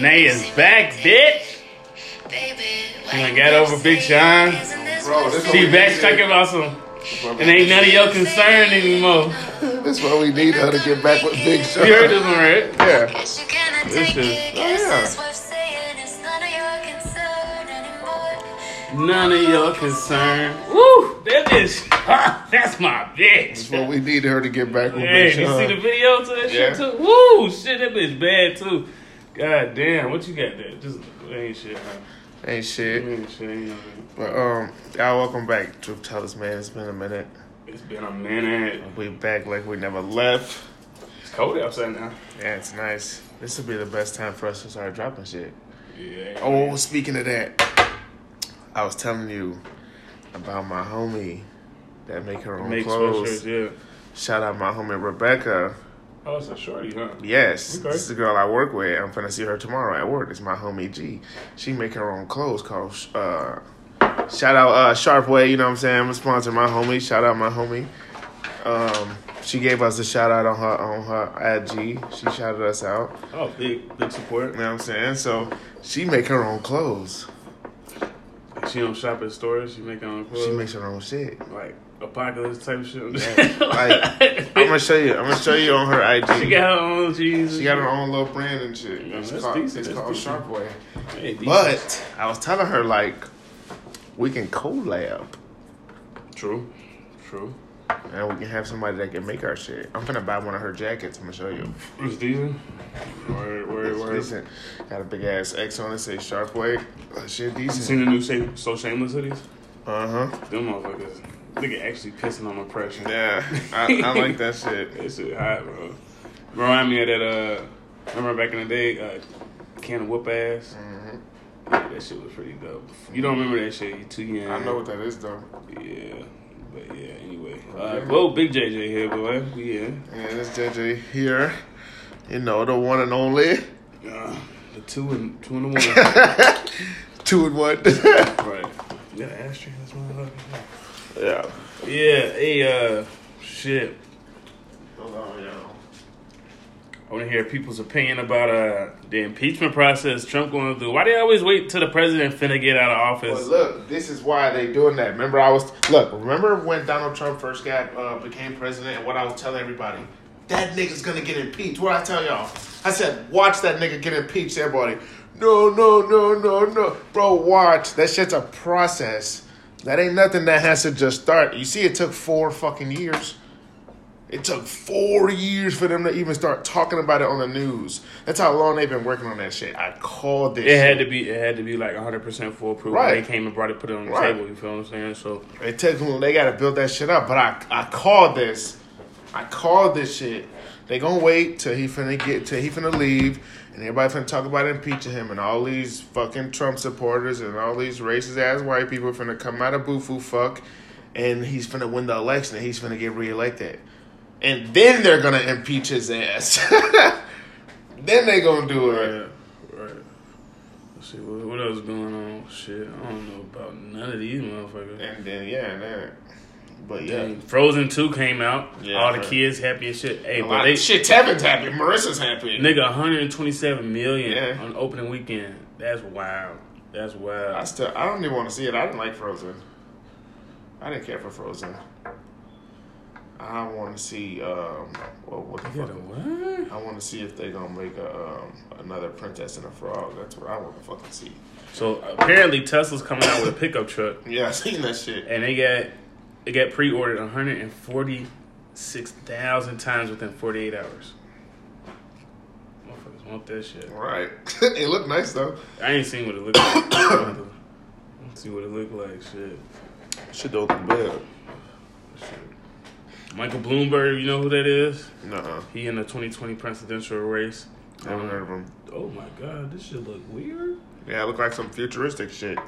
Jhené is back, bitch. You done got over Big Sean. Bro, this She back talking about some. It ain't none of your concern anymore. This what we need her to get back with Big Sean. You heard this one, right? Yeah. This is- Oh, None of your concern. Woo! That bitch. That's my bitch. This bitch. what we need her to get back with Hey, Big you see the video to that Yeah. shit too? Woo! Shit, that bitch bad too. God damn, what you got there? Just ain't shit. Huh? Ain't shit. Ain't shit. Ain't. But um, y'all welcome back, Truth Tellers, man. It's been a minute. It's been a minute. We back like we never left. It's cold outside now. Yeah, it's nice. This will be the best time for us to start dropping shit. Yeah. Oh, speaking of that, I was telling you about my homie that make her own Make clothes. sweatshirts, yeah. Shout out my homie Rebecca. Oh, it's a shorty, huh? Yes, Okay. this is the girl I work with. I'm finna see her tomorrow at work. It's my homie G. She make her own clothes called uh shout out uh Sharpway, you know what I'm saying? I'm a sponsor my homie. Shout out my homie. Um she gave us a shout out on her on her at G. She shouted us out. Oh, big, big support. You know what I'm saying? So she make her own clothes. She don't shop at stores. She make her own clothes. She makes her own shit. like apocalypse type shit. Like I'm gonna show you. I'm gonna show you on her IG. she got her own jeans. She got her own little brand and shit. Yeah, It's called, decent, it's called. Sharpway. Hey. But I was telling her like we can collab true, true. and we can have somebody that can make our shit. I'm gonna buy one of her jackets. I'm gonna show you. It's decent. Word, word, It's word. decent. Got a big ass X on it. Say Sharpway. Shit You decent. seen the new So Shameless hoodies? Uh huh. Them motherfuckers. Nigga actually pissing on my pressure. Yeah, I, I like that shit. That shit hot, bro. Remind me of that, uh, remember back in the day, uh, can of whoop ass? hmm Yeah, that shit was pretty dope. You don't remember that shit, you too young. I know what that is though. Yeah. But yeah, anyway. Yeah. Uh, well, Big JJ here, boy. We Yeah. Yeah, this JJ here. You know the one and only. Uh, the two and two and the one. Two and one. right. You got an ashtray in this motherfucker? Yeah. Yeah, hey, uh, shit. Hold on, yo. I want to hear people's opinion about uh the impeachment process Trump going through. Why do they always wait till the president finna get out of Well, office? look, this is why they doing that. Remember, I was look. Remember when Donald Trump first got uh, became president, and what I was telling everybody, that nigga's gonna get impeached. What I tell y'all, I said, watch that nigga get impeached. Everybody, no, no, no, no, no, bro, watch. That shit's a process. That ain't nothing that has to just start. You see, it took four fucking years. It took four years for them to even start talking about it on the news. That's how long they've been working on that shit. I called this. It had shit. to be it had to be like 100 percent foolproof. Right. When they came and brought it, put it on the Right. table. You feel what I'm saying? So It took them. They got to build that shit up. But I, I called this. I called this shit. They gonna wait till he finna get till he finna leave, and everybody finna talk about impeaching him, and all these fucking Trump supporters and all these racist ass white people are gonna come out of boofoo fuck, and he's gonna win the election, and he's gonna get reelected, and then they're gonna impeach his ass. then they gonna do it. right, right. Let's see what, what else going on. Shit, I don't know about none of these motherfuckers. And then yeah, and then, but yeah. Dang, Frozen 2 came out. Yeah, All the right. kids happy as shit. Hey, A but they shit, Tevin's happy. Marissa's happy. nigga 127 million Yeah. on opening weekend. That's wild. That's wild. I still, I don't even want to see it. I didn't like Frozen. I didn't care for Frozen. I want to see, um, well, what the fuck? what? I want to see if they gonna make a um, another Princess and a Frog. That's what I want to fucking see. So apparently Tesla's coming out with a pickup truck, Yeah, I seen that shit. and they got it got pre-ordered 146,000 times within 48 hours. Motherfuckers want that shit. Right. it looked nice though. I ain't seen what it looked like. Let's see what it looked like. Shit. Shit don't look bad. Shit. Michael Bloomberg, you know who that is? Nuh-uh. He in the 2020 presidential race. I haven't um, heard of him. Oh my god, this shit look weird. Yeah, it look like some futuristic shit.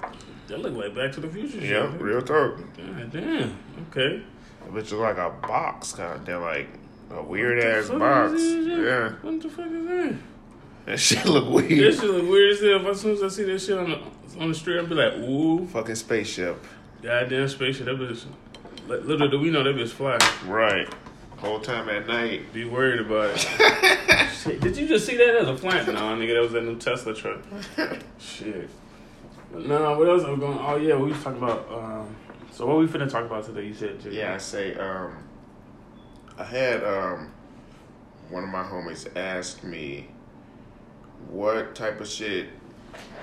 That look like Back to the Future shit. Yeah, real talk. God damn. Okay. It looks like a box kind of thing, like a weird ass box. is? Yeah, What the fuck is that? that shit look weird. This shit look weird as hell. As soon as I see this shit on the on the street, I'll be like, ooh, Fucking spaceship. goddamn spaceship. That bitch. Little do we know that bitch fly. Right. Whole time at night. Be worried about it. Shit, did you just see that as a plant? No, nigga, that was that new Tesla truck. Shit. No, what else? I'm going. Oh yeah, we was talking about. Um, so what we finna talk about today? You said. Jay? Yeah, I say. Um, I had um, one of my homies ask me what type of shit,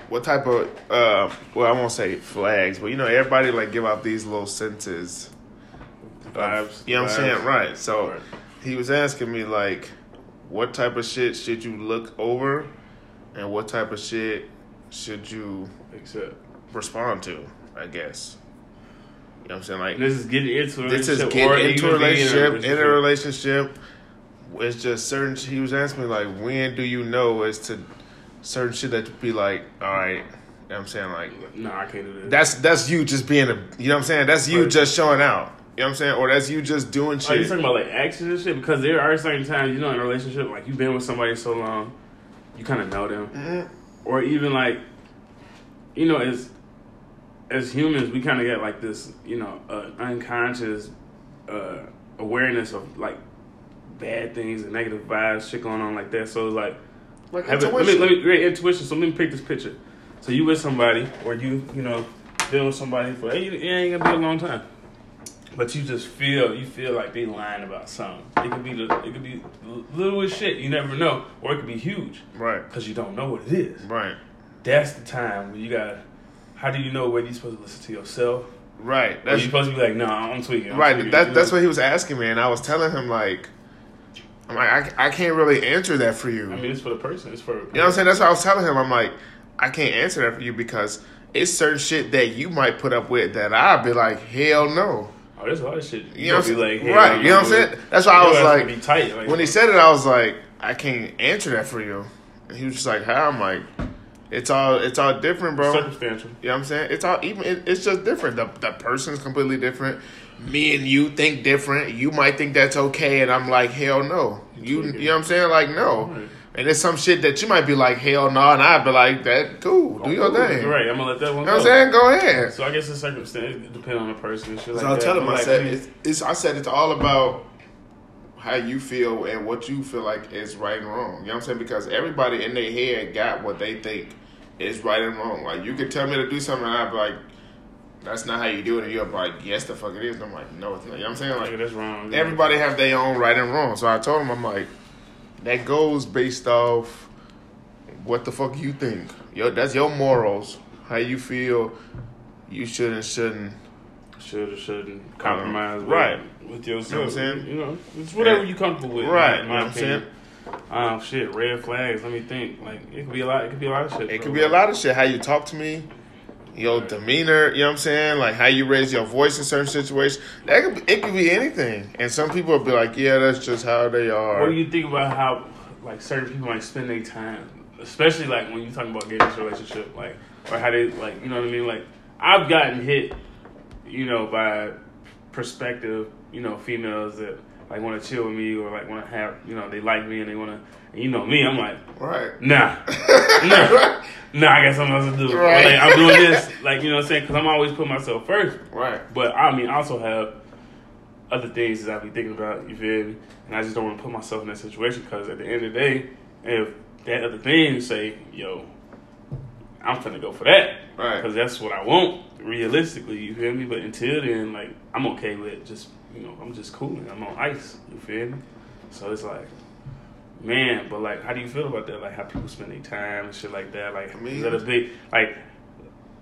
what type of uh, well, I won't say flags, but you know, everybody like give out these little sentences. Vibes. You know what I'm saying? Right. So Right. he was asking me like, what type of shit should you look over, and what type of shit should you Except respond to? I guess. You know what I'm saying? Like this is getting into a this is relationship getting into a relationship, in a relationship. It's just certain. He was asking me like, when do you know as to certain shit that be like, all right. You know what I'm saying like No, I can't do this. that's that's you just being a. You know what I'm saying? That's you Right. just showing out. You know what I'm saying? Or that's you just doing shit. Are you talking about like actions and shit? Because there are certain times, you know, in a relationship, like you've been with somebody so long, you kind of know them, Mhm. Or even like, you know, as as humans, we kind of get like this, you know, uh, unconscious uh, awareness of like bad things and negative vibes, shit going on like that. So it's like, Like have it, let me intuition. let me great intuition. So let me pick this picture. So you with somebody, or you you know dealing with somebody for it ain't gonna be a long time, but you just feel you feel like they lying about something. It could be the it could be little as shit. You never know, or it could be huge Right. because you don't know what it is. Right. That's the time when you got. How do you know whether you're supposed to listen to yourself? Right. Or That's you supposed to be like, no, I'm tweaking. I'm right. tweaking," That that's what he was asking me, and I was telling him like, I'm like, I, I can't really answer that for you. I mean, it's for the person. It's for You know what I'm saying? That's what I was telling him. I'm like, I can't answer that for you because it's certain shit that you might put up with that I'd be like, hell no. Oh, there's a lot of shit. You know what I'm saying? be hey, right. You know what I'm saying? That's why I was like, tight. Like, when he said it, I was like, I can't answer that for you. And he was just like, how? I'm like, it's all it's all different, bro. circumstantial. You know what I'm saying? It's all even. It, it's just different. The the person's completely different. Me and you think different. You might think that's okay, and I'm like, hell no. You you know what I'm saying? Like no. Right. And there's some shit that you might be like, hell no, and I'd be like, that cool. Do oh, your thing. Right, I'm gonna let that one You know go. what I'm saying? Go ahead. So I guess the circumstance it depends on the person and shit like So I that. tell him, I like, said, mean, it's, it's, I said it's all about how you feel and what you feel like is right and wrong. You know what I'm saying? Because everybody in their head got what they think is right and wrong. Like you could tell me to do something, and I'd be like, "That's not how you do it," and you're like, "Yes, the fuck it is." And I'm like, "No, it's not." You know what I'm saying? nigga, Like that's wrong. everybody have their own right and wrong. So I told him, I'm like, that goes based off what the fuck you think. Yo, that's your morals. How you feel. You should and shouldn't. should or shouldn't compromise with, Right. with You know yourself. what I'm saying? You know, it's whatever Yeah. you comfortable with. Right, In you my know what I'm opinion. Um, shit, red flags. Let me think. Like it could be a lot. It could be a lot of shit. It bro. could be a lot of shit. How you talk to me, your demeanor. You know what I'm saying? Like how you raise your voice in certain situations. That could be, it could be anything. And some people will be like, "Yeah, that's just how they are." What do you think about how like certain people might spend their time, especially like when you talking about getting into a relationship, like or how they like you know what I mean? Like I've gotten hit, you know, by perspective, you know, females that like want to chill with me or like want to have, you know, they like me and they want to, you know me, I'm like, right. nah, nah, nah, I got something else to do. Right. like, I'm doing this, like you know what I'm saying? Because I'm always putting myself first. Right. But I mean, I also have other things that I be thinking about. You feel me? And I just don't want to put myself in that situation because at the end of the day, if that other thing say, "Yo, I'm finna go for that," Right. Because that's what I want. Realistically, you feel me? But until then, like I'm okay with just you know I'm just cooling. I'm on ice. You feel me? So it's like. Man, but like, how do you feel about that? Like, how people spend their time and shit like that. Like, I mean- is that a big like?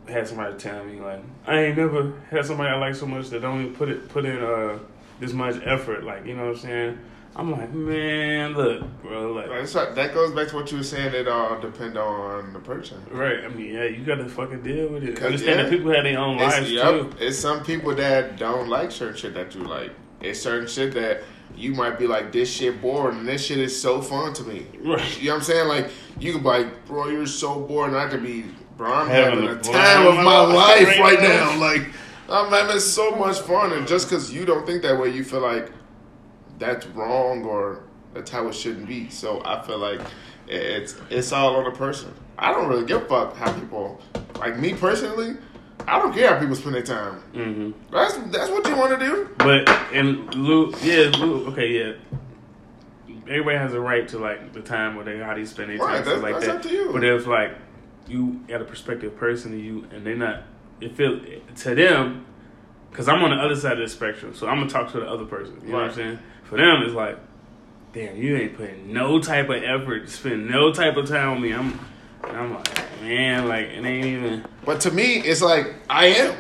had somebody tell me like I ain't never had somebody I like so much that don't even put it put in uh this much effort. Like you know what I'm saying? I'm like man, look, bro, like Right, that goes back to what you were saying. It all depend on the person. right. I mean, yeah, you got to fucking deal with it. Understand yeah, that people have their own lives yup, too. it's some people that don't like certain shit that you like. It's certain shit that you might be like, this shit boring, and this shit is so fun to me. Right. You know what I'm saying? Like, you could be like, bro, you're so bored, and I could be, bro, I'm Having having, a time of my life right right now. now. Like, I'm having so much fun, and just because you don't think that way, you feel like that's wrong or that's how it shouldn't be. So I feel like it's it's all on the person. I don't really give a fuck how people like me personally. I don't care how people spend their time. hmm That's that's what you want to do. But and Lou, yeah, Lou, okay, yeah. Everybody has a right to like the time where they how they spend their time, Right, stuff that's- like that's that. up to you. But if like you got a prospective person and you and they're not, it feel to them, because I'm on the other side of the spectrum, so I'm gonna talk to the other person. You know what I'm saying? For them, it's like, damn, you ain't putting no type of effort to spend no type of time with me. I'm, and I'm like, man, like it ain't even. But to me, it's like I am.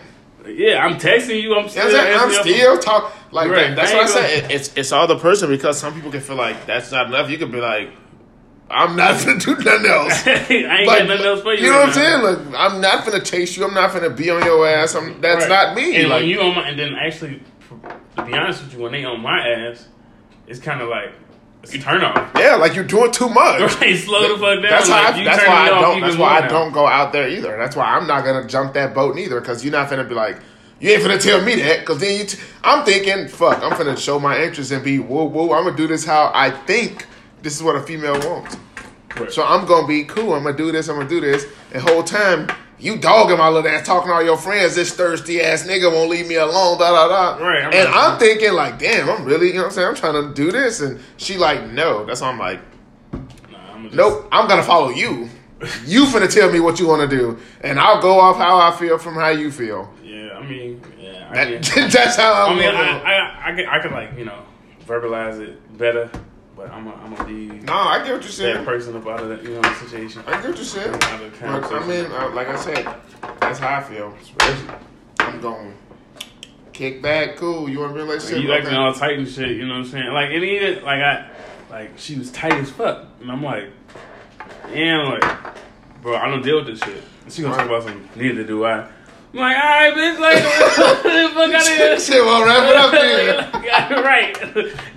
Yeah, I'm texting you. I'm still. I'm. Still talk like Right. That's what I said. It, it's it's all the person because some people can feel like that's not enough. You could be like, I'm not gonna do nothing else. I ain't Like, got nothing else for you. You know right what I'm now. saying? Like, I'm not gonna chase you. I'm not gonna be on your ass. I'm, that's Right. not me. And like, when you on my, and then actually, to be honest with you, when they on my ass, it's kind of like a turn off. yeah, like you're doing too much. Right, slow the fuck down. That's, like, I, that's why I don't. That's why I now. don't go out there either. That's why I'm not gonna jump that boat neither. Because you're not gonna be like, you ain't gonna tell me that. Because then you, t- I'm thinking, fuck, I'm gonna show my interest and be woo woo. I'm gonna do this how I think this is what a female wants. Right. So I'm gonna be cool. I'm gonna do this. I'm gonna do this. And whole time you dogging my little ass, talking to all your friends. This thirsty ass nigga won't leave me alone. Da da da. Right, I'm and I'm thinking like, damn, I'm really, you know what I'm saying? I'm trying to do this, and she like, no. That's why I'm like, Nah, I'm just, nope. I'm gonna follow you. You finna tell me what you want to do, and I'll go off how I feel from how you feel. Yeah, I mean, yeah, I, That, that's how I I'm. mean, gonna I. I, I, could, I could like you know verbalize it better, but I'm, a, I'm gonna be no, I get what you're saying. That person about it, you know, the situation. I get what you're saying. Out of I mean, uh, like I said, that's how I feel. I'm going kick back, cool. You want a relationship? you acting Okay. all tight and shit, you know what I'm saying? Like, and even, like, I, like, she was tight as fuck. And I'm like, damn, like, bro, I don't deal with this shit. And she gonna talk about some, neither do I. I'm like, alright, bitch, like, the fuck out of here? Shit, well, wrap it up then. Right.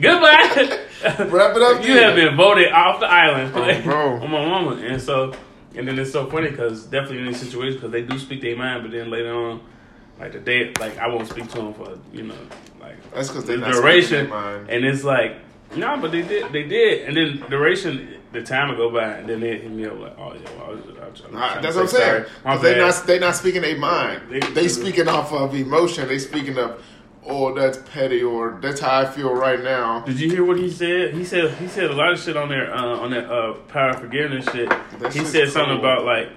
Goodbye. Wrap it up You then. have been voted off the island, Oh, bro. on my mama, and so, and then it's so funny because definitely in these situations because they do speak their mind, but then later on, like the day, like I won't speak to them for you know, like That's because the they not duration, and it's like no, but they did, they did, and then duration, the time will go by, and then they hit me up like, oh yeah, well, I was, I was, I was Nah, trying to that's what I'm saying. They not they not speaking their mind. They- They, speaking off of emotion. They speaking of, oh, that's petty, or that's how I feel right now. Did you hear what he said? He said he said a lot of shit on there uh, on that uh, power of forgiveness shit. That he said something cool. about like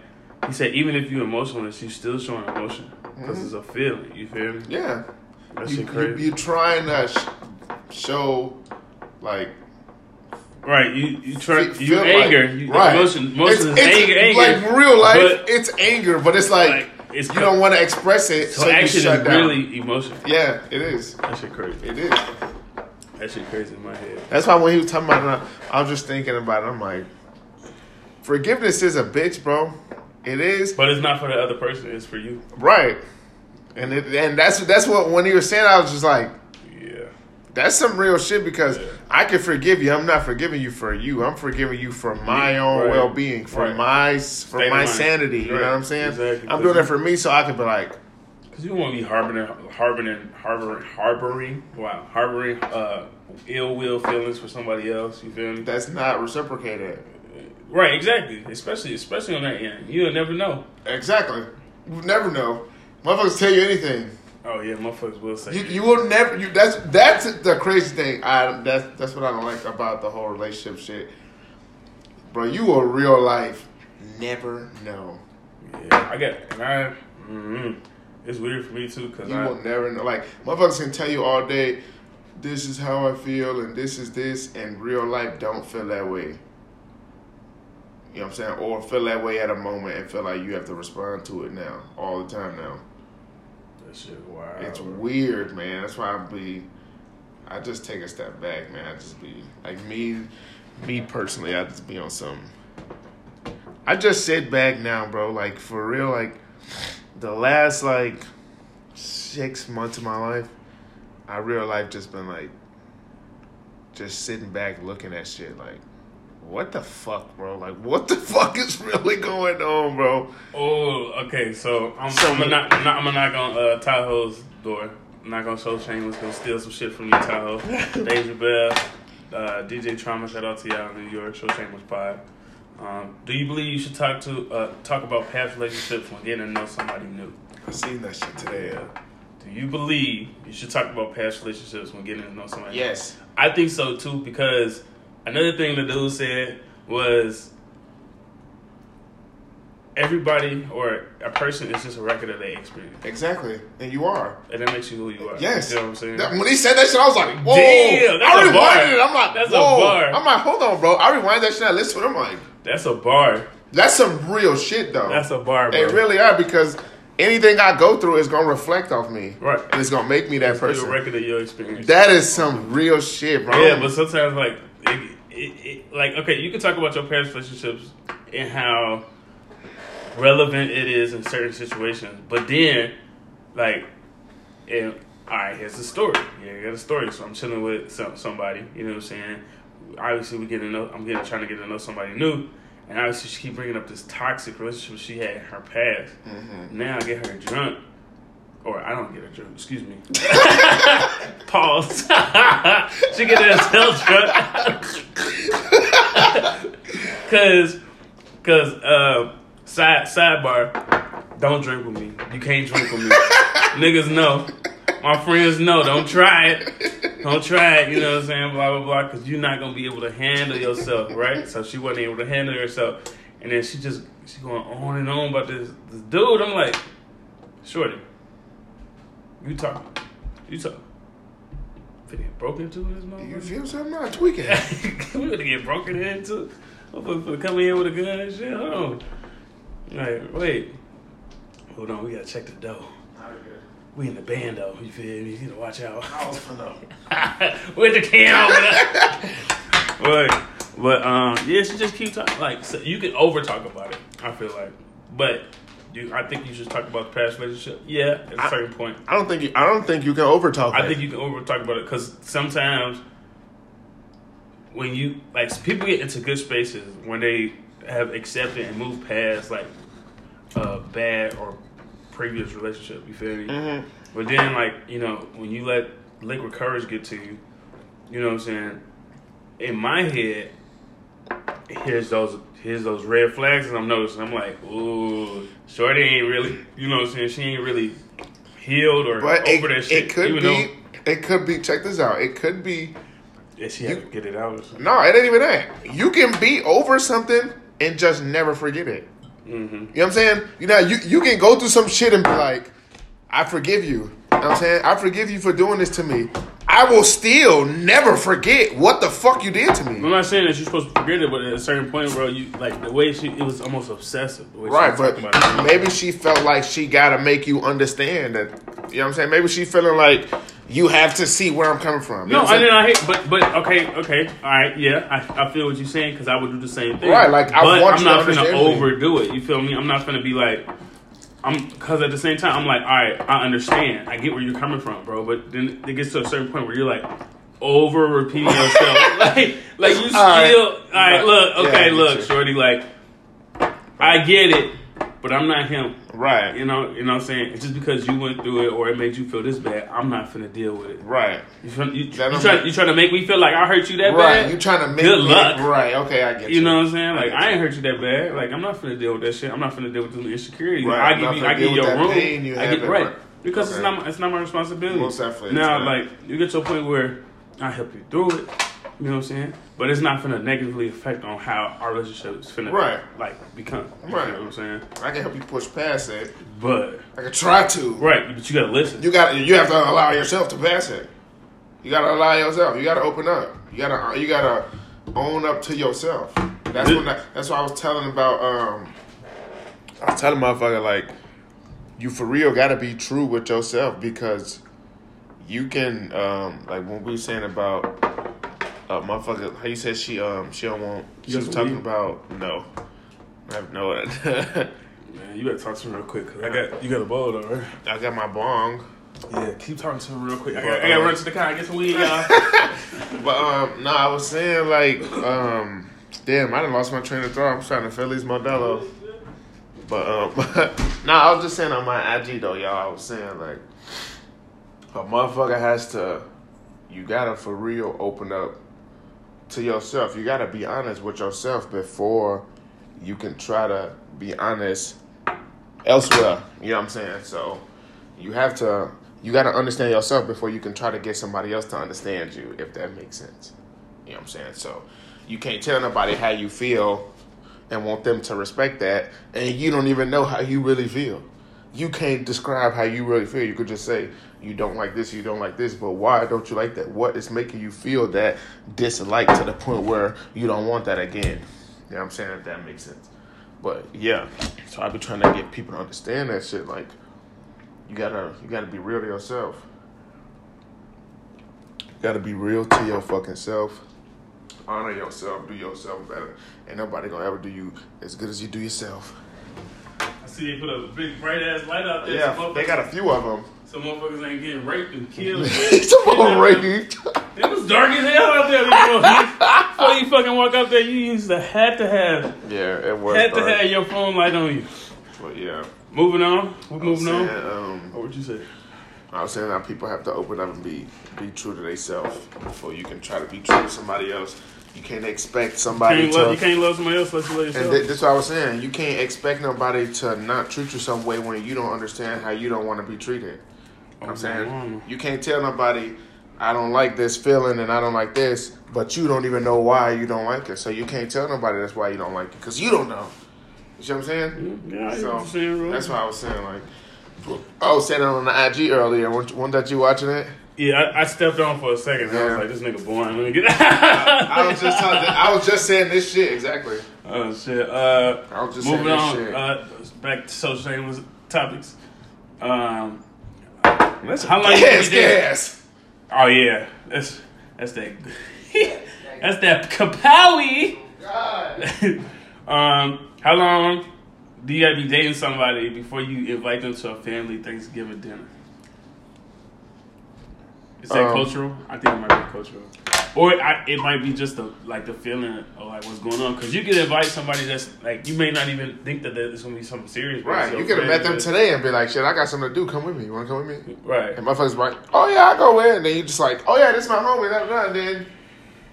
he said even if you're emotionless, you're still showing emotion because it's a feeling. You feel me? Yeah, That you, shit you, crazy. you trying to sh- show like right? You you try fe- you feel anger. like- you, right. Emotion emotion It's, is it's anger. Anger. like real life. But- it's anger, but it's like, Like, it's you don't want to express it, So, so, you shut is down. really emotion. yeah, it is. That shit crazy. It is. That shit crazy in my head. That's why when he was talking about it, I was just thinking about it. I'm like, forgiveness is a bitch, bro. It is But it's not for the other person. It's for you. right, and it, and that's that's what when he was saying, I was just like. That's some real shit because Yeah. I can forgive you. I'm not forgiving you for you. I'm forgiving you for my own Right. well being, for Right. my for State my sanity. You know what I'm saying? Exactly. I'm doing it for me, so I can be like, Because you don't want to be harboring, harboring, harboring, harboring, wow, harboring uh, ill will feelings for somebody else. You feel me? that's not reciprocated. Right, exactly. Especially, especially on that end, you'll never know. Exactly. You never know. Motherfuckers tell you anything. Oh yeah, motherfuckers will say. You, you will never. You, that's that's the crazy thing. I that's that's what I don't like about the whole relationship shit, bro. You will real life never know. yeah, I get, it. and I, mm it's weird for me too because You I, will never know. Like motherfuckers can tell you all day, this is how I feel and this is this, and real life don't feel that way. You know what I'm saying? Or feel that way at a moment and feel like you have to respond to it now, all the time now. Shit wow. It's weird, man. That's why I be. I just take a step back, man. I just be like me, me personally. I just be on some. I just sit back now, bro. Like for real, like the last like six months of my life, I real life just been like, just sitting back looking at shit like. What the fuck, bro? Like, what the fuck is really going on, bro? Oh, okay. So I'm, So I'm gonna knock, I'm gonna knock on uh, Tahoe's door. I'm not gonna show Shameless. Gonna steal some shit from you, Tahoe. Deja Bell, uh, DJ Trauma. Shout out to y'all in New York. Show Shameless Pod. Um, do you believe you should talk to uh, talk about past relationships when getting to know somebody new? I seen that shit today. Yeah. Do you believe you should talk about past relationships when getting to know somebody? Yes. I think so too because another thing the dude said was everybody or a person is just a record of their experience, Exactly. And you are. and that makes you who you are. Yes. you know what I'm saying. That- when he said that shit, I was like, whoa. Damn, that's I a rewinded bar. it. I'm like, That's a bar. I'm like, hold on, bro. I rewind that shit. I listen to it. I'm like, That's a bar. that's some real shit, though. That's a bar, bro. They really are because anything I go through is gonna reflect off me, Right. And it's gonna make me that It's person. record of your experience. That is some real shit, bro. Yeah, but sometimes like, it, it, it, like okay, you can talk about your past relationships and how relevant it is in certain situations, but then like, and all right, here's the story. Yeah, I got a story. So I'm chilling with some, somebody. You know what I'm saying? Obviously, we getting to know. I'm getting trying to get to know somebody new. And obviously, she keep bringing up this toxic relationship she had in her past. Mm-hmm. Now I get her drunk, or I don't get her drunk. Excuse me. Pause. she get her herself drunk. Cause, cause, uh, side sidebar, don't drink with me. You can't drink with me. Niggas know. My friends know. Don't try it. Don't try it. You know what I'm saying? Blah blah blah. Cause you're not gonna be able to handle yourself, right? So she wasn't able to handle herself, and then she just she going on and on about this, this dude. I'm like, shorty, you talk, you talk. Finna get broken into in this You feel something? I'm not tweaking. we gonna get broken into. Motherfucker finna come in with a gun and shit. Hold on. Like, wait. Hold on, we gotta check the dough. We in the band though, you feel me? You need to watch out. I was finna. With the can over but, but um, yeah, she just keep talking. Like, so you can over talk about it. I feel like, but you, I think you should talk about the past relationship. Yeah, at a I- certain point. I don't think you. I don't think you can overtalk. I that. think you can over talk about it because sometimes when you like people get into good spaces when they have accepted and moved past like a bad or previous relationship. You feel me? Mhm. But then like you know when you let liquid courage get to you, you know what I'm saying. In my head, here's those here's those red flags, and I'm noticing. I'm like, ooh, Shorty ain't really, you know what I'm saying. She ain't really healed or But it, over that shit. it could be. It could be. Check this out. It could be. Yeah, she had to get it out or something. No, it ain't even that. You can be over something and just never forget it. Mm-hmm. You know what I'm saying? You know, you, you can go through some shit and be like, I forgive you. You know what I'm saying? I forgive you for doing this to me. I will still never forget what the fuck you did to me. I'm not saying that you're supposed to forget it, but at a certain point, bro, you like the way she it was almost obsessive. The way she Right, but about it. maybe she felt like she gotta make you understand that. You know what I'm saying? Maybe she feeling like you have to see where I'm coming from. You No, I did not hate, but but okay, okay, all right, yeah, I, I feel what you're saying because I would do the same thing. Right, like, I but want I'm not to gonna overdo it. You feel me? I'm not gonna be like, I'm because at the same time I'm like, all right, I understand, I get where you're coming from, bro. But then it gets to a certain point where you're like over repeating yourself, like like you still, all right. right, Right. look, okay, get look, shorty, like I get it, but I'm not him. Right. You know, you know what I'm saying? Just because you went through it or it made you feel this bad, I'm not finna deal with it. Right. You, fin- you, you, try, you trying to make me feel like I hurt you that Right. bad? Right. You trying to make Good me- luck. Right. Okay, I get you. You know what I'm saying? Like get I ain't hurt you that bad. Like I'm not finna deal with that shit. I'm not finna deal with the insecurity. Right. I give you, I give you your room. you I get right work. because it's not, my- it's not my responsibility. Most definitely, Now, like you get to a point where I help you through it. You know what I'm saying? But it's not gonna negatively affect on how our relationship is finna Right. like become. Right. You know what I'm saying? I can help you push past it. But I can try to. right, but you gotta listen. You got. You have to allow yourself to pass it. You got to allow yourself. You got to open up. You got to. You got to own up to yourself. That's when. I, that's what I was telling about. Um, I was telling motherfucker like, you for real got to be true with yourself because you can. Um, like when we were saying about. Uh, motherfucker, how you said she um she don't want she You was talking weed? about no, I have no. Idea. Man, you better talk to me real quick. Cause I got you got a bowl though, right? I got my bong. Yeah, keep talking to him real quick. I But, got, I got to uh, run to the car and get some weed, y'all. But um, no, I was saying like um, damn, I done lost my train of thought. I'm trying to Feliz Modelo. But um, no, I was just saying on my IG though, y'all. I was saying like a motherfucker has to, you gotta for real open up to yourself. You gotta be honest with yourself before you can try to be honest elsewhere. You know what I'm saying? So you have to you got to understand yourself before you can try to get somebody else to understand you, if that makes sense. You know what I'm saying? So you can't tell nobody how you feel and want them to respect that, and you don't even know how you really feel. You can't describe how you really feel. You could just say you don't like this, you don't like this, but why don't you like that? What is making you feel that dislike to the point where you don't want that again? You know what I'm saying? If that makes sense. But yeah, so I've been trying to get people to understand that shit. Like, you gotta, you gotta be real to yourself. You gotta be real to your fucking self. Honor yourself. Do yourself better. Ain't nobody gonna ever do you as good as you do yourself. See they put a big bright ass light out there. Yeah, they got a few of them. Some motherfuckers ain't getting raped and killed. Some of them raped. It was dark as hell out there before. before you fucking walk out there, you used to had to have Yeah, it was. had to have your phone light on you. But yeah, Moving on. We're moving saying, on. um, What would you say? I was saying that people have to open up and be be true to themselves before you can try to be true to somebody else. You can't expect somebody Can't to. love, you can't love somebody else like you love and yourself. th- that's what I was saying. You can't expect nobody to not treat you some way when you don't understand how you don't want to be treated. You I'm oh, saying you can't tell nobody I don't like this feeling and I don't like this, but you don't even know why you don't like it. So you can't tell nobody that's why you don't like it because you don't know. You see what I'm saying? yeah, So what you're saying, bro. that's why I was saying like I was saying it on the IG earlier. One, one that you watching it? Yeah, I, I stepped on for a second. And I was like, this nigga boring. Let me get. I was just talking, I was just saying this shit exactly. oh shit. Uh, I was just moving saying this on. shit. Uh, back to social shameless topics. Um, Let's how long you gas, been gas. Oh yeah, that's that's that. that's that kapowie. um, how long do you gotta be dating somebody before you invite them to a family Thanksgiving dinner? Is that Um, cultural? I think it might be cultural, or I, it might be just the like the feeling of like what's going on. Because you could invite somebody that's like you may not even think that there's gonna be something serious. Right, you could have met them today and be like, "Shit, I got something to do. Come with me. You want to come with me?" Right. And motherfuckers like, "Oh yeah, I go in." And then you just like, "Oh yeah, this is my homie." And then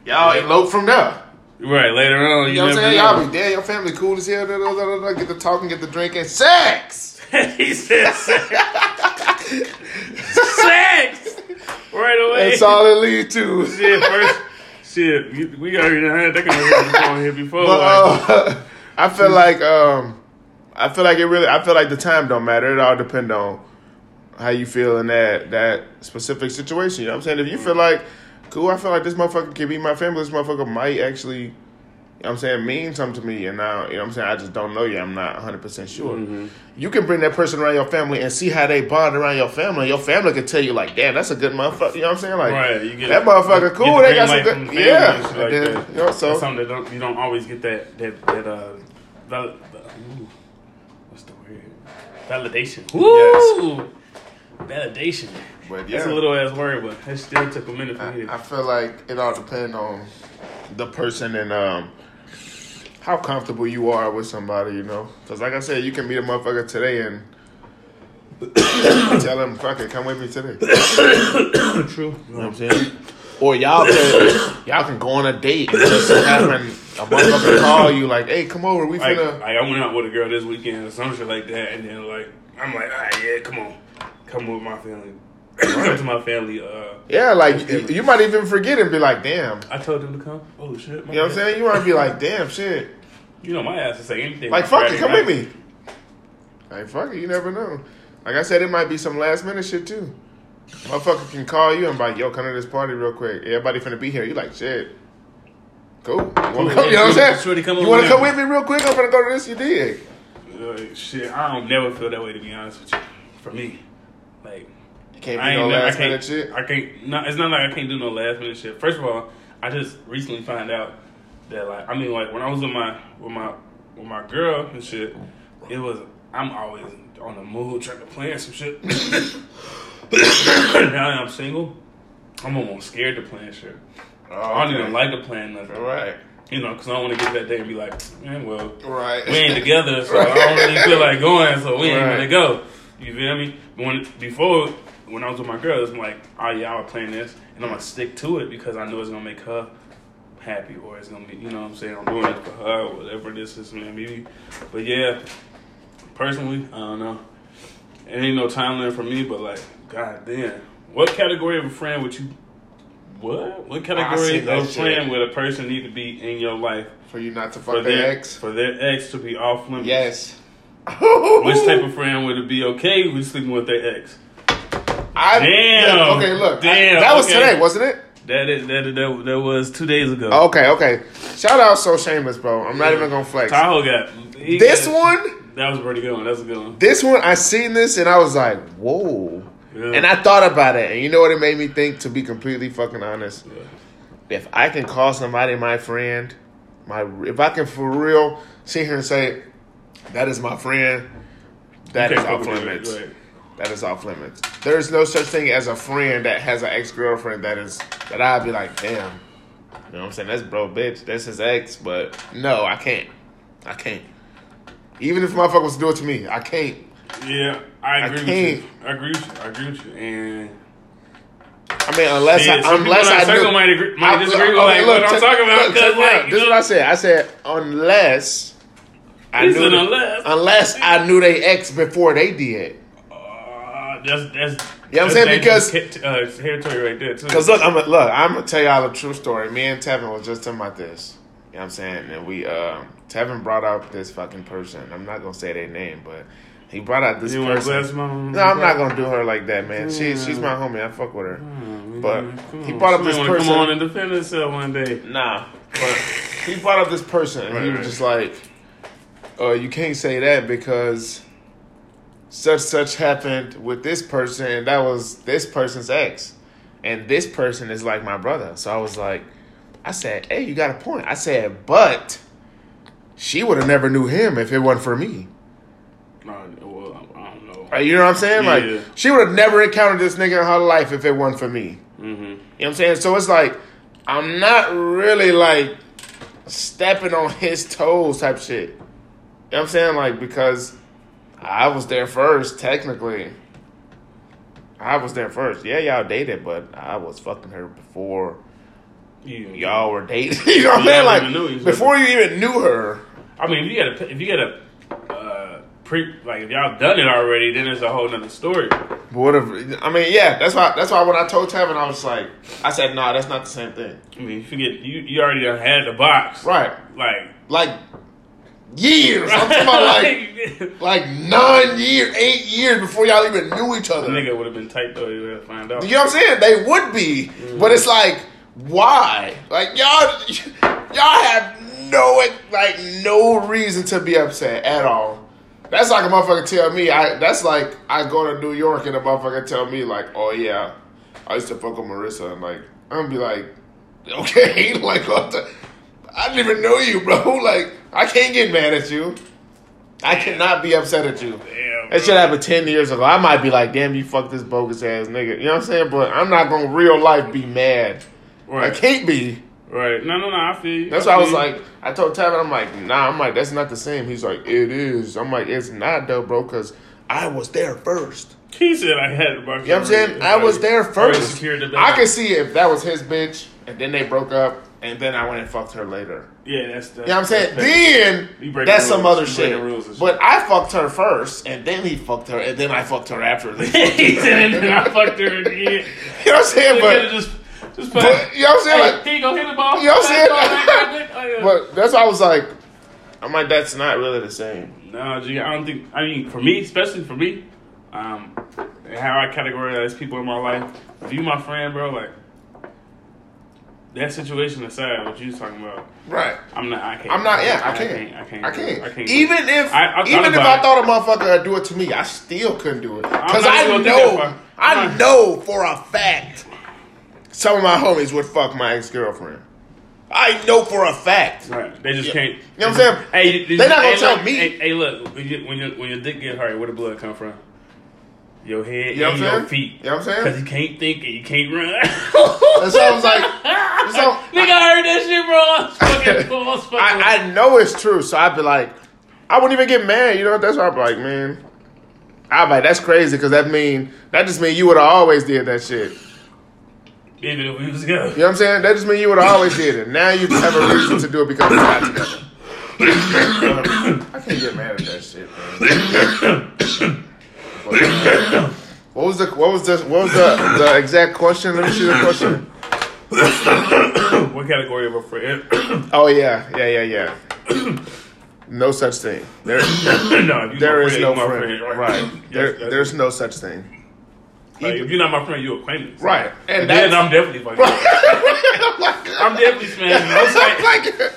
y'all elope from there. Right. Later on, You you, know what I'm saying? Y'all be damn, your family cool as hell. Da, da, get the talking, get the drinking, sex. he said sex. sex! Right away. That's all it leads to. Shit, first, shit, you- we already had that conversation on here before. But like, uh, I feel like um, I feel like it really. I feel like the time don't matter. It all depend on how you feel in that that specific situation. You know what I'm saying? If you feel like cool, I feel like this motherfucker can be my family. This motherfucker might actually. You know what I'm saying mean something to me, and now you know what I'm saying. I just don't know you. I'm not 100 percent sure. Mm-hmm. You can bring that person around your family and see how they bond around your family. Your family can tell you like, "Damn, that's a good motherfucker." You know what I'm saying? Like, right, you get that motherfucker get cool. the They got some good, from the yeah. and And like then, that. you know, so That's something that don't, you don't always get that that that uh, val- ooh, what's the word? Validation. Woo! Validation. But That's yeah. a little ass word, but it still took a minute for me. I, I feel like it all depends on the person and um, how comfortable you are with somebody, you know. Because, like I said, you can meet a motherfucker today and tell them, fuck it, come with me today. True. You know what I'm saying? Or y'all can, y'all can go on a date and just happen a motherfucker call you like, hey, come over, we Like, finna. like I went out with a girl this weekend or some shit like that, and then like I'm like, all right, yeah, come on, come with my family, come to my family. Uh, Yeah, like you, you might even forget and be like, damn. I told them to come. Oh shit, You know what I'm saying? You might be like, damn, shit. You know my ass to say anything. Like, fuck it, come night. with me. Like, fuck it, you never know. Like I said, it might be some last minute shit too. Motherfucker can call you and be like, yo, come to this party real quick. Everybody finna be here. You like, shit. Cool. You, wanna Cool, come, you know what I'm saying? come you wanna come with me real quick? I'm finna go to this, you. Uh, shit, I don't never feel that way to be honest with you. For me, like can't I be no ain't never, last minute can't, shit. I can't. No, it's not like I can't do no last minute shit. First of all, I just recently found out that like I mean like when I was with my with my with my girl and shit, it was I'm always on the mood trying to plan some shit. now that I'm single, I'm almost scared to plan shit. I don't even like to plan nothing. Right. You know, because I don't want to get that day and be like, man, well, Right. we ain't together, so I don't really feel like going, so we ain't Right. gonna go. You feel me? When before when I was with my girl, it's like, oh yeah, I would plan this, and I'm gonna stick to it because I know it's gonna make her happy or it's gonna be, you know what I'm saying, I'm doing it for her or whatever this is, man. Maybe. But yeah, personally, I don't know. It ain't no time limit for me, but like, god damn. What category of a friend would you what? What category of friend would a person need to be in your life For you not to for fuck their their ex. for their ex to be off limits? Yes. Which type of friend would it be okay with sleeping with their ex? I, Damn. look, okay, look. I- Damn, that was okay. today, wasn't it? That is, that, that that was two days ago. Okay, okay. Shout out So Shameless, bro. I'm not even gonna flex. Tahoe got This got- one, That was a pretty good one. That's a good one. this one, I seen this and I was like, whoa. Yeah. And I thought about it, and you know what it made me think? To be completely fucking honest, Yeah. if I can call somebody my friend, my if I can for real sit here and say that is my friend, that is off fuck with it, limits. right. That is off limits. There is no such thing as a friend that has an ex girlfriend that is that I'd be like, damn. You know what I'm saying? That's bro, bitch. That's his ex. But no, I can't. I can't. Even if motherfucker was to do it to me, I can't. Yeah, I I agree with can't. you. I agree with you. I agree with you. And I mean, unless Yeah, I, unless I knew, might agree- might I- disagree with, okay, like, what I'm talking about, look, check 'cause, me out. like, this is what I said. I said unless I knew unless. unless I knew they ex before they did. That's that's You know what I'm saying? because hit- uh, territory right there too. Cause look, I'm look. I'm gonna tell y'all a true story. Me and Tevin was just talking about this. You know what I'm saying? And we, uh, Tevin brought out this fucking person. I'm not gonna say their name, but he brought out this you person. No, I'm not gonna do her like that, man. She, she's my homie. I fuck with her. But he brought up this person. Come on and defend himself one day. Nah, but he brought up this person, and he was right. just like, "Uh, you can't say that because such such happened with this person, and that was this person's ex, and this person is like my brother." So I was like, I said, "Hey, you got a point." I said, "But she would have never knew him if it wasn't for me." Well, I don't know. You know what I'm saying? Yeah. Like she would have never encountered this nigga in her life if it wasn't for me. Mm-hmm. You know what I'm saying? So it's like I'm not really like stepping on his toes type shit. You know what I'm saying? Like because I was there first, technically. I was there first. Yeah, y'all dated, but I was fucking her before Yeah. y'all were dating. you know what I'm saying? knew Like before you even knew her. I mean, if you got a, if you got a uh, pre, like if y'all done it already, then it's a whole nother story. But what if I mean, yeah, that's why that's why when I told Tevin I was like I said, nah, that's not the same thing. I mean, you forget you you already done had the box, Right. Like Like years. I'm talking about like like nine years, eight years before y'all even knew each the other. nigga would have been tight though. You would find out. You know what I'm saying? They would be, but it's like, why? Like y'all, y'all have no like no reason to be upset at all. That's like a motherfucker tell me. I that's like I go to New York and a motherfucker tell me like, oh yeah, I used to fuck with Marissa, and like I'm gonna be like, okay, like what the. I didn't even know you, bro. Like, I can't get mad at you. I cannot be upset at you. Damn, That shit happened 10 years ago. I might be like, damn, you fuck this bogus ass nigga. You know what I'm saying? But I'm not going to real life be mad. right, I can't be. right. No, no, no. I feel you. That's why I was you. like, I told Tevin, I'm like, nah, I'm like, that's not the same. He's like, it is. I'm like, it's not though, bro, because I was there first. he said I had the box. You know what I'm saying? I was there first. I could see if that was his bitch and then they broke up and then I went and fucked her later. Yeah, that's the. You know what I'm saying? that's- Then You break that's the some other shit. rules shit. But I fucked her first, and then he fucked her, and then I fucked her after. He said, and then I fucked her again. You know what I'm saying? But, just, just but you know what I'm saying? hey, Like, you go, hit the ball. You know what I'm saying? Oh, yeah. but that's why I was like, I'm like, that's not really the same. No, G, I don't think. I mean, for me, especially for me, um, how I categorize people in my life. If you my friend, bro, like that situation aside, what you was talking about, Right. I'm not. I can't. I'm not. Yeah, I I can't. can't. I can't. I do it. can't. I can't. Even if, I- I thought even if I thought a motherfucker would do it to me, I still couldn't do it because I even gonna do know, I know for a fact, some of my homies would fuck my ex girlfriend. I know for a fact. Right. They just Yeah. can't. You know what I'm saying? Hey, you- you- They not gonna hey, tell look, me. Hey, hey, look, when, you, when, your when your dick get hurt, where the blood come from? Your head You know and your feet. You know what I'm saying? Because you can't think and you can't run. That's why I was like, so Nigga, I heard that shit, bro. I was fucking, I was fucking I, I know it's true, so I'd be like, I wouldn't even get mad. You know, that's why I'd be like, man, I'd be like, that's crazy because that mean that just mean you would have always did that shit. Even if we was. You know what I'm saying? That just means you would have always did it. Now you have a reason to do it because we're not together. I can't get mad at that shit, man. What was the what was the what was the, the exact question? Let me see the question. what category of a friend? Oh yeah, yeah, yeah, yeah. No such thing. There, no, there is friend, no my friend. friend. Right. Yes, There, that's- there's no such thing. like, if you're not my friend, you're acquaintance. Right. And And then I'm definitely fucking. Oh I'm definitely smashing. I'm like.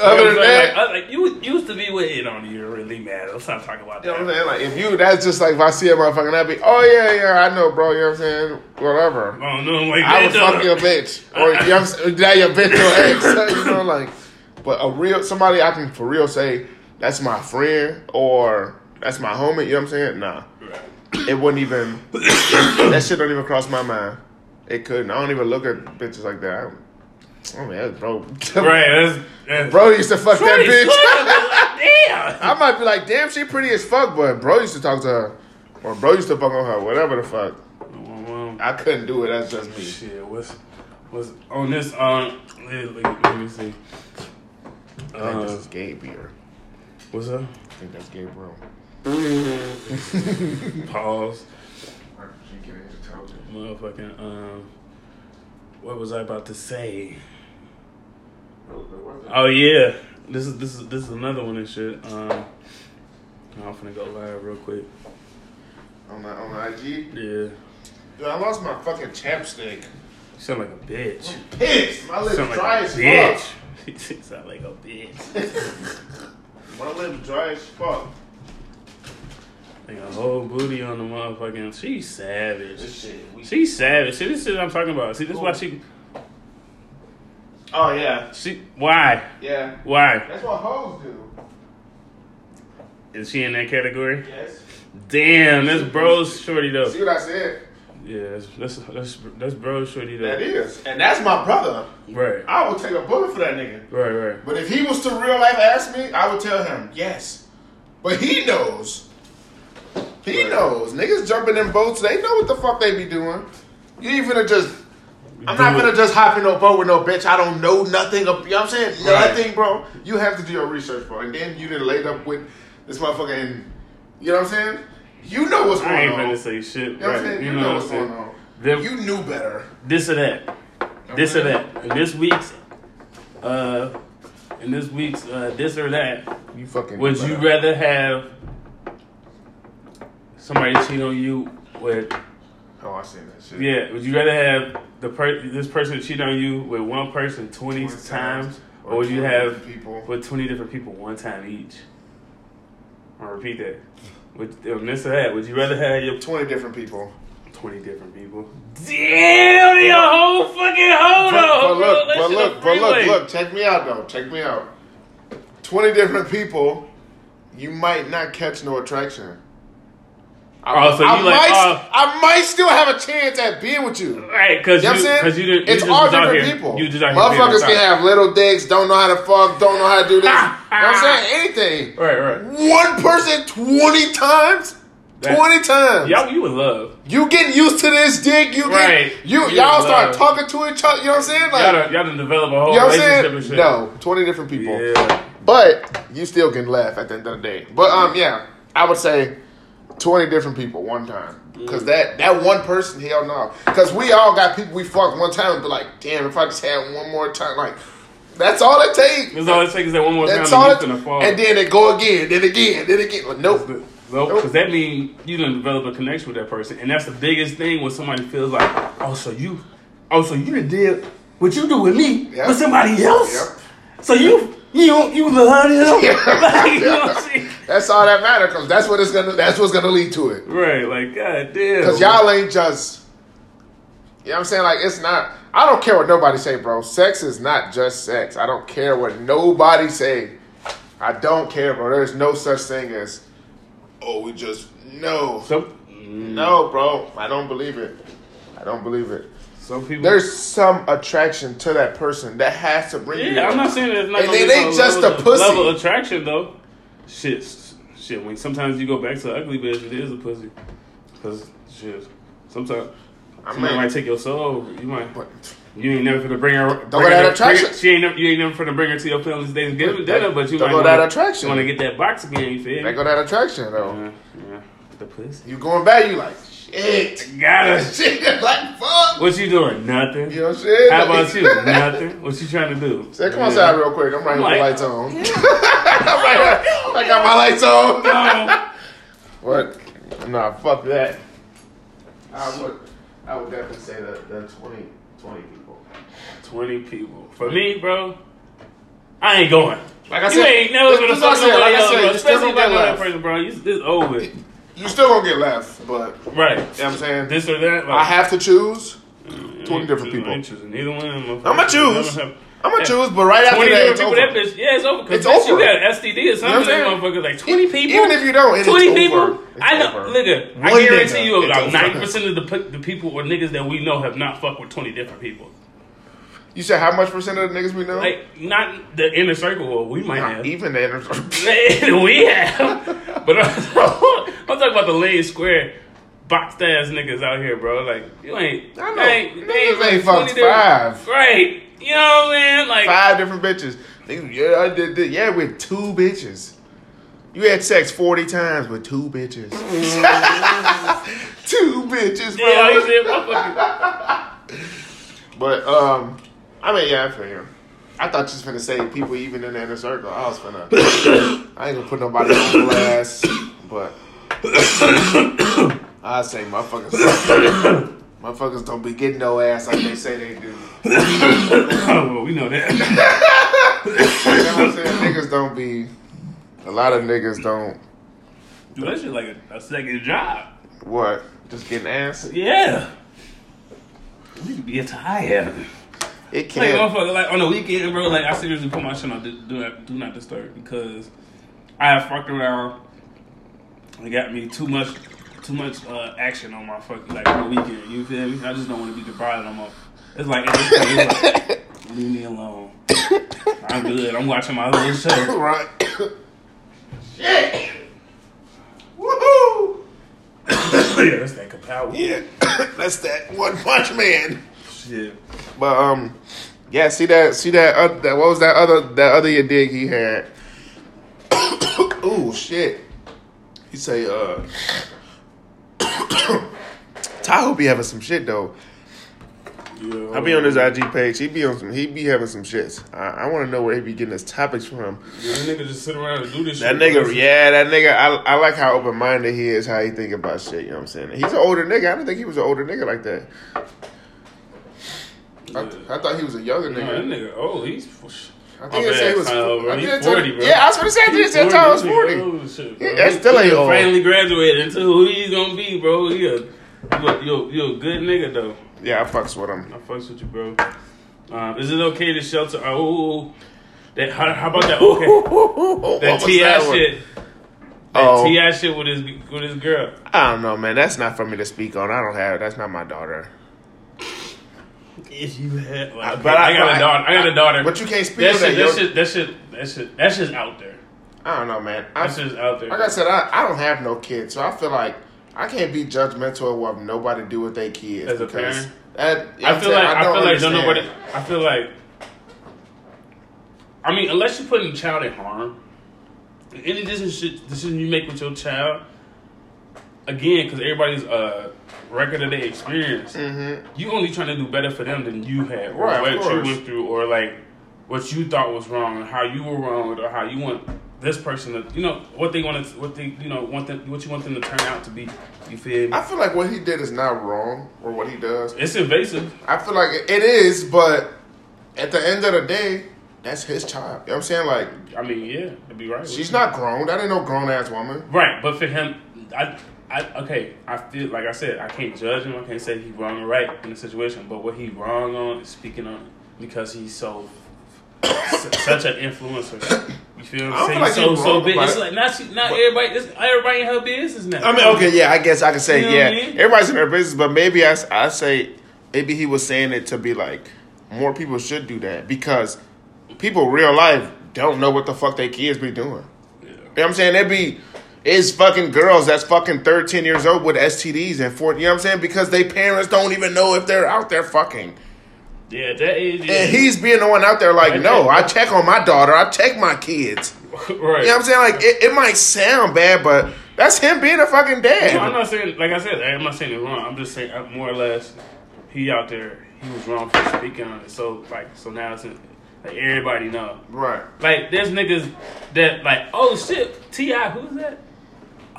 Other than like, that, like, like, you used to be with it on you. Really mad. Let's not talk about You know that. what I'm saying? Like, if you, that's just like if I see a motherfucker, I'd be, oh yeah, yeah, I know, bro. You know what I'm saying? Whatever. Oh, know. Like, I would fuck your bitch, or you know what I'm? Now your bitch your ex. You know, like, but a real somebody I can for real say that's my friend or that's my homie. You know what I'm saying? Nah, it wouldn't even. that shit don't even cross my mind. It couldn't. I don't even look at bitches like that. I, oh man, that's bro. Right. That's, that's Bro used to fuck that bitch. shorty, I might be like, damn, she pretty as fuck, but bro used to talk to her. Or bro used to fuck on her, whatever the fuck. damn. Well, I couldn't do it, that's just me. Shit, what's what's on this? Um, let, let- let me see. I think this Uh, is gay beer. what's up? I think that's gay bro. Pause. Motherfucking. Um, what was I about to say? Oh yeah, this is this is this is another one and shit. Um, I'm finna go live real quick. On my on the IG? Yeah, Dude, I lost my fucking chapstick. you sound like a bitch. Pissed. My lips sound like dry as bitch. fuck. You sound like a bitch. My lips dry as fuck. Like a whole booty on the motherfucking. She's savage. This shit. We, She's savage. See, this shit I'm talking about. See, this is why she. Oh, yeah. She. Why? Yeah. Why? That's what hoes do. Is she in that category? Yes. Damn, that's bro's shorty though. See what I said? Yeah, that's that's that's, that's bro's shorty though. That is. And that's my brother. Right, I would take a bullet for that nigga. right, right. But if he was to real life ask me, I would tell him yes. But he knows. He Right. knows. Niggas jumping in boats, they know what the fuck they be doing. You even finna just. I'm not gonna just hop in no boat with no bitch. I don't know nothing. Of, you know what I'm saying? Right. Nothing, bro. You have to do your research, bro. And then you done laid up with this motherfucker and. You know what I'm saying? You know what's going on. I ain't on. gonna say shit. know what I'm saying? you You know know what what's I'm going saying. on. Them- You knew better. This or that. This or that. In this week's, uh, in this week's, uh, this or that. You fucking. Would you rather have somebody cheat on you with? Oh, I seen that shit. Yeah. Would you rather have the per- this person cheat on you with one person twenty, 20 times, times, or, or would you have people. with twenty different people one time each? I'll repeat that. Would, or that, would you rather have your 20 different people. 20 different people. Damn, you a whole fucking hold But, on, but bro. look, That but look, but look, look, check me out though. Check me out. 20 different people, you might not catch no attraction. I, Oh, so you I like, might, oh. I might still have a chance at being with you. Right, because You know you, saying? cause you didn't. you it's just all different here- people. You just out here being Motherfuckers can have little dicks, don't know how to fuck, don't know how to do this. you know what I'm saying? Anything. Right, right. One person 20 times? That- 20 times. Y'all, you would love. You getting used to this dick, you get, Right. you, You y'all start talking to each other, you know what I'm saying? Like, Y'all done, y'all done develop a whole You know relationship and shit. No, twenty different people. Yeah. But you still can laugh at the end of the day. But um, yeah, I would say twenty different people one time. Cause mm. that that one person, hell no. Cause we all got people we fucked one time and be like, damn, if I just had one more time, like that's all it takes. That's all it takes is that one more That's time all and it, fall. and then it go again, then again, then again. Like, nope. Nope, because that means you done develop a connection with that person, and that's the biggest thing when somebody feels like, oh, so you, oh, so you did what you do with me with somebody else. So you, you you love him, Yeah. like, you know what I'm saying? That's all that matters, cause that's what it's gonna that's what's gonna lead to it. Right, like, god damn. Cause y'all ain't just You know what I'm saying? Like it's not I don't care what nobody say, bro. Sex is not just sex. I don't care what nobody say. I don't care, bro. There's no such thing as oh we just no. Some, No, bro. I don't believe it. I don't believe it. Some people. There's some attraction to that person that has to bring you. yeah, I'm not saying that it's not And gonna it ain't just level, a pussy. level attraction though. Shit, shit. When sometimes you go back to ugly bitch, it is a pussy. Cause shit, sometimes I Somebody might take your soul. You might. But You ain't never finna bring her. Don't bring go that attraction. bring She ain't never. You ain't never finna bring her to your family's Thanksgiving dinner, but you Don't might go wanna, that attraction. You want to get that box again? You feel? me? go that attraction though. Yeah, yeah. The pussy. You going back? You like shit. Got Shit, like fuck. What you doing? Nothing. You know what I'm saying? How about you? Nothing. What you trying to do? Say, come outside real quick. I'm right here with Like- the lights on. I'm right here. I got my lights on. No. What? Nah, fuck that. I would, I would definitely say that that 20, 20 people. Twenty people. For me, bro, I ain't going. Like I you said, ain't never gonna I fuck said, nobody else, bro. you Especially if I know that person, bro. You, it's over. You You still gonna get left, but Right. you know what I'm saying? This or that. Like, I have to choose. 20 different people. I ain't choosing neither one. of them. I'ma choose. I don't have- I'm gonna Yeah. choose, but right after Twenty that, different it's people. over. That bitch, yeah, it's over. 'cause It's bitch, over. You got STD or You know something. what I'm saying? motherfucker, like twenty people. Even if you don't, it is twenty over. people. It's I know, over. nigga. I guarantee nigga, you, it's about ninety percent of the the people or niggas that we know have not fucked with twenty different people. You said how much percent of the niggas we know? Like not the inner circle. Well, we might Not have. even the inner. Circle. we have. But I'm, I'm talking about the lane square boxed ass niggas out here, bro. Like you ain't. I know. ain't, Niggas like ain't fucked five. Right. You know what I'm saying? Like Five different bitches. Yeah, I did. did- Yeah, with two bitches. You had sex forty times with two bitches. two bitches, bro. yeah, I said. But um, I mean, yeah, I feel you. I thought you was gonna say people even in the inner circle. I was gonna. I ain't gonna put nobody on blast, but I say motherfuckers. Motherfuckers don't be getting no ass like they say they do. oh, well, we know that. You know what I'm saying? Niggas don't be. A lot of niggas don't. Dude, that shit like a, a second job. What? Just getting ass? Yeah. You could be a tie tired. It can't. Like, motherfucker, like on the weekend, bro. Like I seriously put my shit on do, do, not, do not disturb because I have fucked around. It got me too much, too much uh, action on my fucking like on the weekend. You feel me? I just don't want to be deprived no more. It's like, it's like leave me alone. I'm good. I'm watching my little show. right. Shit. Woohoo! yeah, that's that kapow. Yeah, that's that one punch man. Shit. But um, yeah. See that? See that? Uh, that what was that other that other dig he had? Ooh, shit. He say uh, Tahoe be having some shit though. Yeah, I be on his IG page. He be on some. He be having some shits. I, I want to know where he be getting his topics from. Yeah, that nigga just sit around and do this That shit. nigga, yeah, that nigga. I, I like how open minded he is. How he think about shit. You know what I'm saying? He's an older nigga. I don't think he was an older nigga like that. I, I thought he was a younger No, nigga. that nigga, oh, he's. I My think said he bad, was. Kyle, bro. I He's think they 40, bro. Yeah, I was gonna say. I think they said Tyler was forty. nigga shit. Yeah, that still ain't old. Finally graduated into who he's gonna be, bro. He a, you a, you a, you a good nigga though. Yeah, I fucks with him. I fucks with you, bro. Um, is it okay to shelter? Oh, that how, how about that? Okay, that T.I. shit. That Oh. T.I. shit with his with his girl. I don't know, man. That's not for me to speak on. I don't have. That's not my daughter. If you had, like, I- but but I, I- got a daughter. I got a daughter. But you can't speak that on shit, that. that yo. shit, that shit, that shit, that's just out there. I don't know, man. I, That's just out there. like I said, I, I don't have no kids, so I feel like I can't be judgmental of what nobody do with their kids. As a because parent? that- you know I what feel I'm like? I, don't feel like don't understand. nobody. I feel like. I mean, unless you're putting the child in harm, any decision decision you make with your child, again, because everybody's uh record of their experience, Mhm. you only trying to do better for them than you had, or Right, what you went through, or like what you thought was wrong, or how you were wrong, or how you want this person to, you know, what they want to, what they, you know, want them, what you want them to turn out to be. You feel me? I feel like what he did is not wrong, or what he does. It's invasive. I feel like it is, but at the end of the day, that's his child. You know what I'm saying? Like, I mean, yeah, to be right. she's not grown. That ain't no grown ass woman. Right, but for him, I, I, okay, I feel like I said, I can't judge him. I can't say he's wrong or right in the situation. But what he wrong on is speaking on it because he's so su- such an influencer. You feel what I'm saying? like so so big. It's like not not But- everybody. It's everybody in her business now. I mean, okay, yeah, I guess I can say, You know yeah, I mean? everybody's in their business, but maybe I I say, maybe he was saying it to be like, more people should do that because people real life don't know what the fuck their kids be doing. Yeah. You know what I'm saying? They be, is fucking girls that's fucking 13 years old with STDs and 14, you know what I'm saying? Because they parents don't even know if they're out there fucking. Yeah, that age. Yeah. And he's being the one out there like, Right no. I check on my daughter, I check my kids. right. You know what I'm saying? Like, it, it might sound bad, but that's him being a fucking dad. No, I'm not saying, like I said, I'm not saying it wrong. I'm just saying, uh, more or less, he out there, he was wrong for speaking on it. So, like, so now it's in, like everybody know. Right. Like, there's niggas that like, oh shit, T.I., who's that?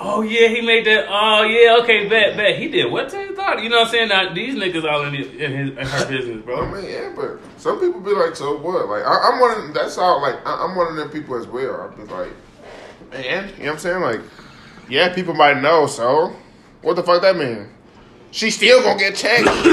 Oh yeah, he made that. Oh yeah, okay, bet, bet. He did what his daughter? You know what I'm saying? Now these niggas all in, his, in, his, in her business, bro. I mean, yeah, but some people be like, so what? Like, I, I'm one of that's all. Like, I, I'm one of them people as well. I be like, man, you know what I'm saying? Like, yeah, people might know. So, what the fuck that mean? She still gonna get checked. you, know,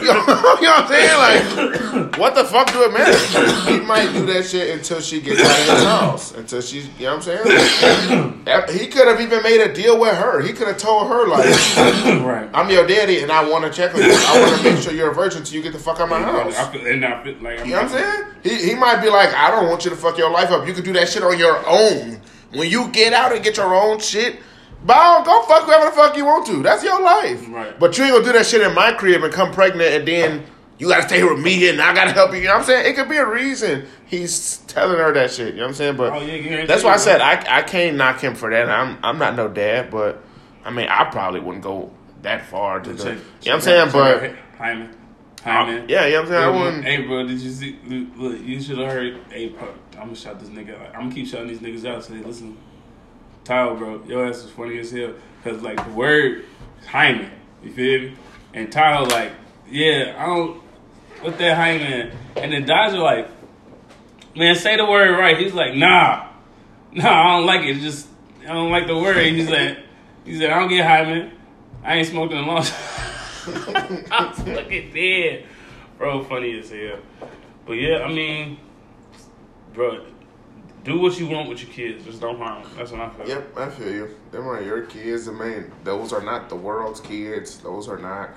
you know what I'm saying? Like, what the fuck do it matter? He might do that shit until she gets out of his house. Until she's, you know what I'm saying? He could have even made a deal with her. He could have told her like, right. I'm your daddy and I want to check on you. I want to make sure you're a virgin until you get the fuck out of my house. I feel, and I feel like I'm, You know what I'm saying? He, he might be like, I don't want you to fuck your life up. You can do that shit on your own. When you get out and get your own shit, bow, go fuck whoever the fuck you want to. That's your life. Right. But you ain't gonna do that shit in my crib and come pregnant and then you gotta stay here with me and I gotta help you. You know what I'm saying? It could be a reason he's telling her that shit. You know what I'm saying? But Oh, yeah, that's why I said. I, I can't knock him for that. I'm I'm not no dad, but I mean I probably wouldn't go that far to the, Check- you know what I'm saying? But hymen. hymen. Uh, yeah, you know what I'm saying? I Hey, wouldn't. Hey, bro, did you see? Look, you should have heard. Hey, I'm gonna shout this nigga. I'm gonna keep shouting these niggas out. So they listen. Tyler, bro, your ass is funny as hell. Cause like the word hymen, you feel me? And Tyler like, yeah, I don't. What that hymen? And then Dodger like, man, say the word right. He's like, nah, nah, I don't like it. It's just I don't like the word. He's like, he said, I don't get Hyman. I ain't smoked in a long time. I was fucking dead. Bro, funny as hell. But yeah, I mean, bro, do what you want with your kids. Just don't harm them. That's what I feel. Yep, I feel you. Them are your kids. I mean, those are not the world's kids. Those are not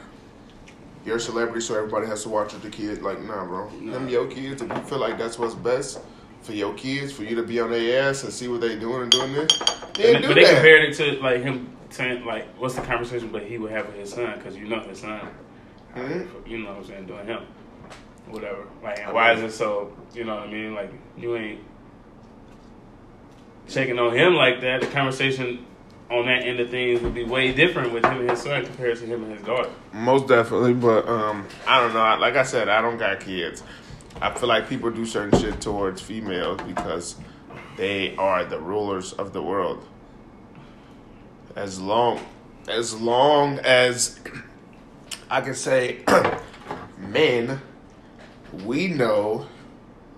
your celebrity, so everybody has to watch with the kid. Like, nah, bro. Them your kids. If you feel like that's what's best for your kids, for you to be on their ass and see what they doing and doing this, then But, do but they compared it to like him saying like, what's the conversation? But he would have with his son because you know his son. Mhm. You know what I'm saying? Doing him, whatever. Like, and I why mean- is it so? You know what I mean? Like, you ain't checking on him like that. The conversation on that end of things would be way different with him and his son compared to him and his daughter. Most definitely, but um, I don't know. Like I said, I don't got kids. I feel like people do certain shit towards females because they are the rulers of the world. As long, as long as I can say, men, we know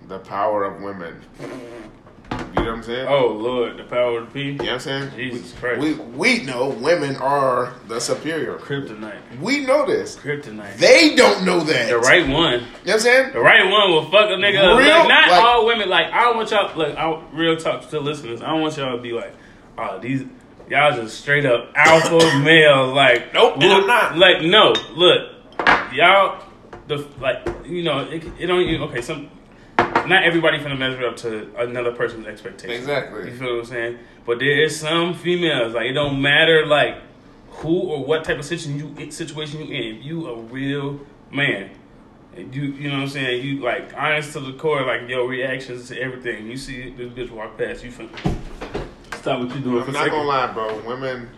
the power of women. You know what I'm saying? Oh Lord, the power of the P. You know what I'm saying? Jesus we, Christ. We we know women are the superior. Kryptonite. We know this. Kryptonite. They don't know that. the right one. You know what I'm saying? The right one will fuck a nigga up. Real- Like, not like- all women. Like I don't want y'all. Look, I real talk to listeners. I don't want y'all to be like, oh these y'all just straight up alpha males. Like Nope, look- I'm not. Like no, look, y'all. The like you know it, it don't even okay some. Not everybody finna measure up to another person's expectations. Exactly. You feel what I'm saying? But there is some females like it don't matter like who or what type of situation you situation you in. If you a real man, and you you know what I'm saying. You like honest to the core. Like your reactions to everything. You see this bitch walk past, you finna stop what you're doing I'm not gonna lie, bro. Women,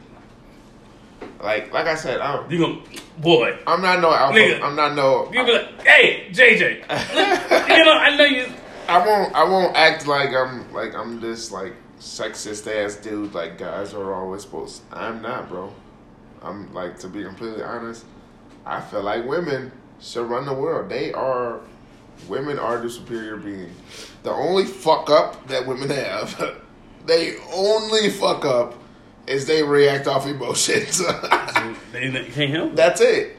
like like I said, I'm, You gonna boy. I'm not no alpha. Nigga. I'm not no. You be like, hey JJ. Look, you know I know you. I won't. I won't act like I'm like I'm this like sexist ass dude. Like guys are always supposed. I'm not, bro. I'm like to be completely honest. I feel like women should run the world. They are. Women are the superior being. The only fuck up that women have, they only fuck up, is they react off emotions. They, can't help. it. That's it.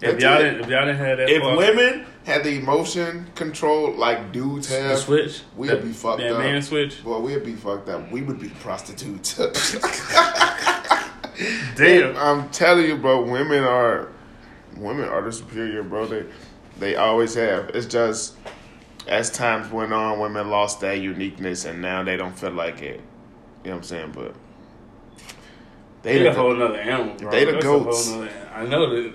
If That's y'all it. didn't, if y'all didn't have that, If women had the emotion control like dudes the have, switch, we'd that, be fucked that up. man switch. Boy, we'd be fucked up. We would be prostitutes. Damn. I'm telling you, bro. Women are women are the superior, bro. They they always have. It's just as times went on, women lost that uniqueness, and now they don't feel like it. You know what I'm saying? But They, the a whole nother animal, bro. They the That's goats. nother- I know that.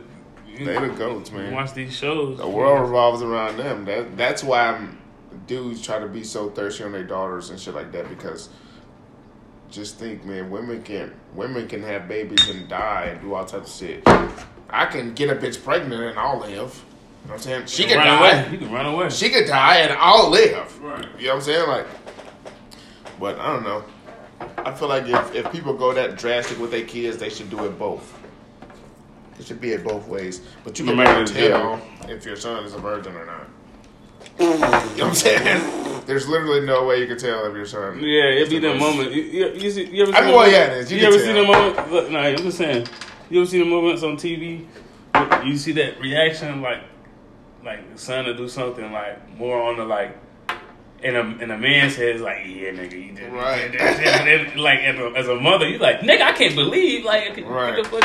They the goats, man. Watch these shows. The world revolves around them. That that's why I'm, dudes try to be so thirsty on their daughters and shit like that because just think, man, women can women can have babies and die and do all types of shit. I can get a bitch pregnant and I'll live. You know what I'm saying? She can run die. away. You can run away. She could die and I'll live. Right. You know what I'm saying? Like, but I don't know. I feel like if, if people go that drastic with their kids, they should do it both. It should be it both ways. But you No can tell if your son is a virgin or not. You know what I'm saying? There's literally no way you can tell if your son. Yeah, it be that moment. You, you, you, see, you ever I seen mean, the well, yeah, it is. You You, ever seen the moment? Look, nah, I'm just saying. You ever seen the moments on TV? You see that reaction, like, like the son to do something like more on the like, and a and a man says like, yeah, nigga, you did Right. Like as a, as a mother, you like, nigga, I can't believe like, Right. what the fuck,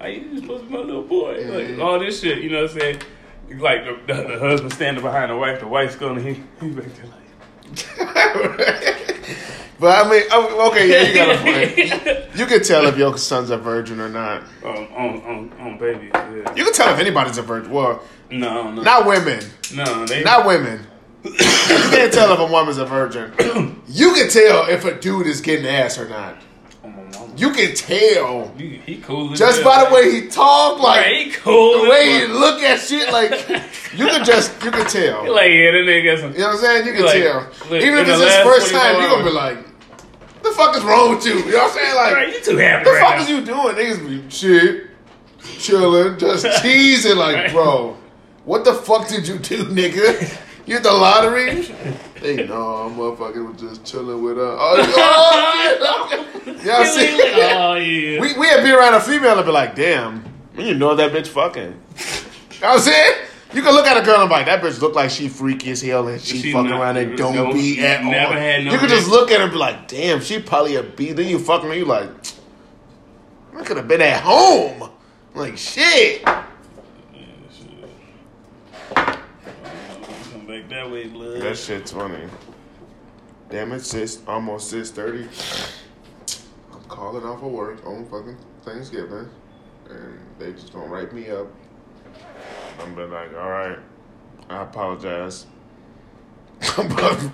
are- you supposed to be my little boy, like mm-hmm. all this shit. You know what I'm saying? Like the, the, the husband standing behind the wife, the wife's going, he he back there like. but I mean, okay, yeah, you got a point. You can tell if your son's a virgin or not. on on on, on baby. Yeah. You can tell if anybody's a virgin. Well, No, no, not women. no. They Not women. You can't tell if a woman's a virgin. You can tell if a dude is getting ass or not. My mama. You can tell He, he cool. just by the way he talk, like Right, he cool. the way he look at shit. Like you can just you can tell. He like yeah, that nigga some. You know what I'm saying? You can Like, tell. look, Even if it's his first time, 24 you gonna be like, "The fuck is wrong with you?" You know what I'm saying? Like, Right, you too happy What the right fuck now. is you doing? Niggas be shit, chilling, just teasing. Like, Right. bro, what the fuck did you do, nigga? You the lottery? Hey, no, motherfucker was just chilling with her. Oh, oh. Y'all see? oh yeah. We we had been around a female and be like, damn, you know that bitch fucking. You know what I'm saying? You can look at a girl and be like, that bitch look like she freaky as hell and she, She fucking not- around and don't no, be at all. no you can just look at her and be like, damn, she probably a B. Then you fucking you like, I could have been at home. Like shit. Yeah, shit. That way, blood. That shit's funny. Damn it, sis. Almost six thirty. I'm calling off of work on fucking Thanksgiving, and they just gonna write me up. I'm be like, all right, I apologize. but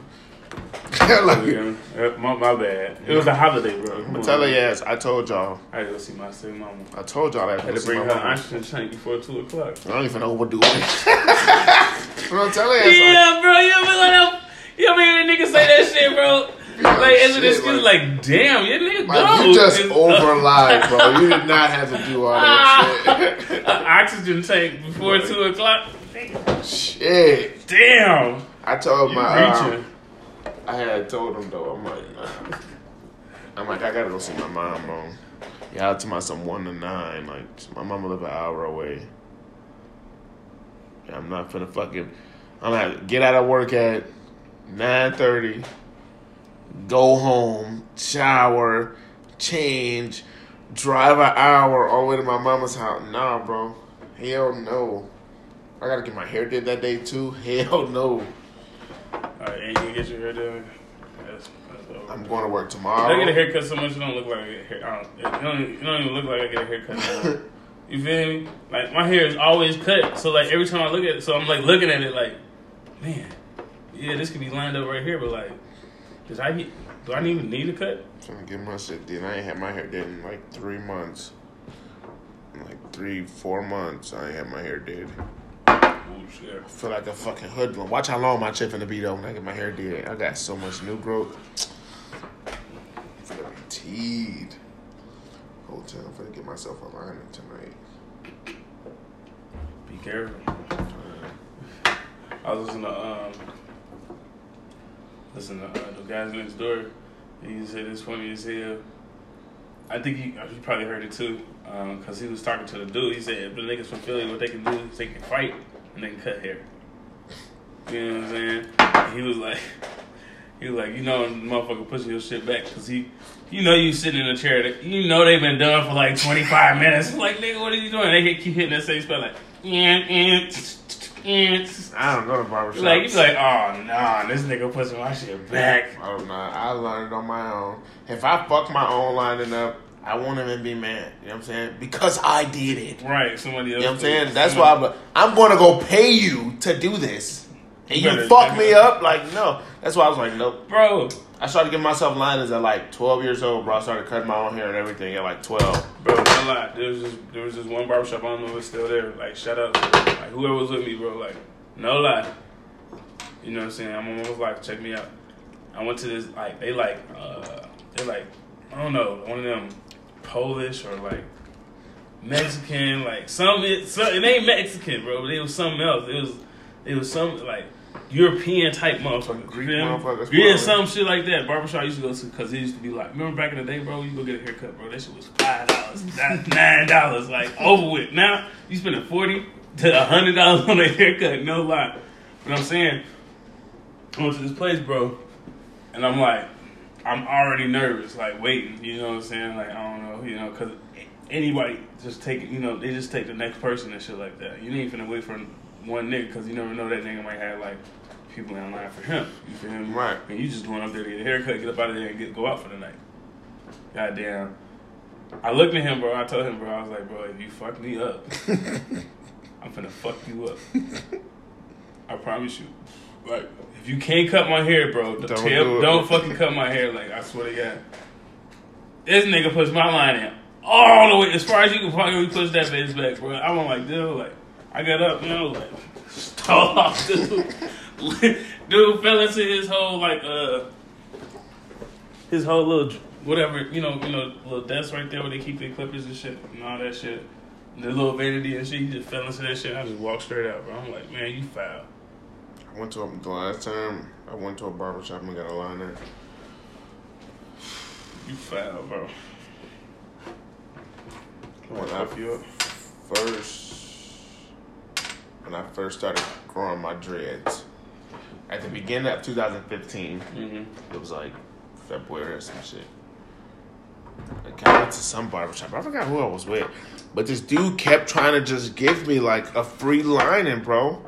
like, Yeah, my, my bad. It was a holiday, bro. Come tell her yes. I told y'all. I had to go see my sick mama. I told y'all that. I had to bring her oxygen tank before two o'clock. I don't even know what we're I'm telling you, Yeah, bro, you ever let him? You ever hear that nigga say that shit, bro? Like, as an excuse, like- like, damn, your nigga like, go. you just It's- over lied, bro. You did not have to do all that shit. Oxygen tank before two o'clock. shit. Damn, I told you my um. I had told him though. I'm like, nah. I'm like, I gotta go see my mom, bro. Yeah, I told my son one to nine. Like, my mama live an hour away. I'm not finna fucking. I'm gonna get out of work at nine thirty. Go home, shower, change, drive an hour all the way to my mama's house. Nah, bro. Hell no. I gotta get my hair did that day too. Hell no. Alright, and you get your hair done. That's, that's. I'm going to work tomorrow. I get a haircut so much it don't look like I get a hair. I don't, don't, it don't even look like I get a haircut. you feel me? Like my hair is always cut, so like every time I look at it, so I'm like looking at it like, man, yeah, this could be lined up right here, but like, does I? Do I even need a cut? Trying to get my shit did. I ain't had my hair did in like three months. In like three, four months, I ain't had my hair did. Oh shit. I feel like a fucking hoodlum. Watch how long my shit finna be though when I get my hair did. I got so much new growth. I'm finna be teed. Hotel, I'm finna get myself a tonight. Be careful. I was listening to um, listen to uh, the guys next door. He said it's funny as hell. I think he, you probably heard it too, because he was talking to the dude. He said if the niggas from Philly, what they can do is they can fight and they can cut hair. You know what I'm saying? And he was like, he was like, you know, motherfucker pushing your shit back because he, you know, you sitting in a chair that you know they've been done for like 25 minutes. Like, nigga, what are you doing? They keep hitting that same spot like, yeah, yeah, yeah. I don't go to barbershops. Like you like, oh nah, this nigga pushing my shit back. Oh, don't. I learned on my own. If I fuck my own lining up, I won't even be mad. You know what I'm saying? Because I did it. Right, somebody else. You know what I'm saying? That's why I'm, I'm going to go pay you to do this. And you Better- fuck me up? Like, no. That's why I was like, nope. bro, I started giving myself liners at like 12 years old, bro. I started cutting my own hair and everything at like 12. bro, no lie. There was just there was just one barbershop. I don't know if it's still there. Like, shout out to like whoever was with me, bro. Like, no lie. You know what I'm saying? I'm almost like, check me out. I went to this like they like uh they like I don't know one of them Polish or like Mexican like some it, some it ain't Mexican, bro. But it was something else. It was it was some like European type motherfucker. Greek You know? motherfuckers, Yeah, probably. some shit like that. Barbershop I used to go to because it used to be like remember back in the day, bro. You go get a haircut, bro. That shit was five dollars, nine dollars, like over with. Now you spending forty to a hundred dollars on a haircut. No lie. But I'm saying, I went to this place, bro, and I'm like, I'm already nervous, like waiting. You know what I'm saying? Like I don't know, you know, because anybody just take. You know, they just take the next person and shit like that. You ain't finna wait for one nigga because you never know that nigga might have like people in line for him. You feel me? Right. And you just going up there to get a haircut, get up out of there, and get go out for the night. Goddamn. I looked at him, bro. I told him, bro. I was like, bro, if you fuck me up, I'm finna fuck you up. I promise you. Like, if you can't cut my hair, bro, Don't don't, do don't fucking cut my hair. Like, I swear to God. This nigga puts my line in all the way as far as you can fucking push that bitch back, bro. I went like, dude, like, I got up, you know, like, stall off, dude. dude fell into his whole, like, uh, his whole little, whatever, you know, you know, little desk right there where they keep their clippers and shit and all that shit. The little vanity and shit, he just fell into that shit. I just walked straight out, bro. I'm like, man, you foul. I went to a, the last time I went to a barbershop and got a liner. You foul, bro. When I you up. first, when I first started growing my dreads, at the beginning of 2015, Mm-hmm. it was like February or some shit. Like, I went to some barbershop. I forgot who I was with. But this dude kept trying to just give me like a free lining, bro.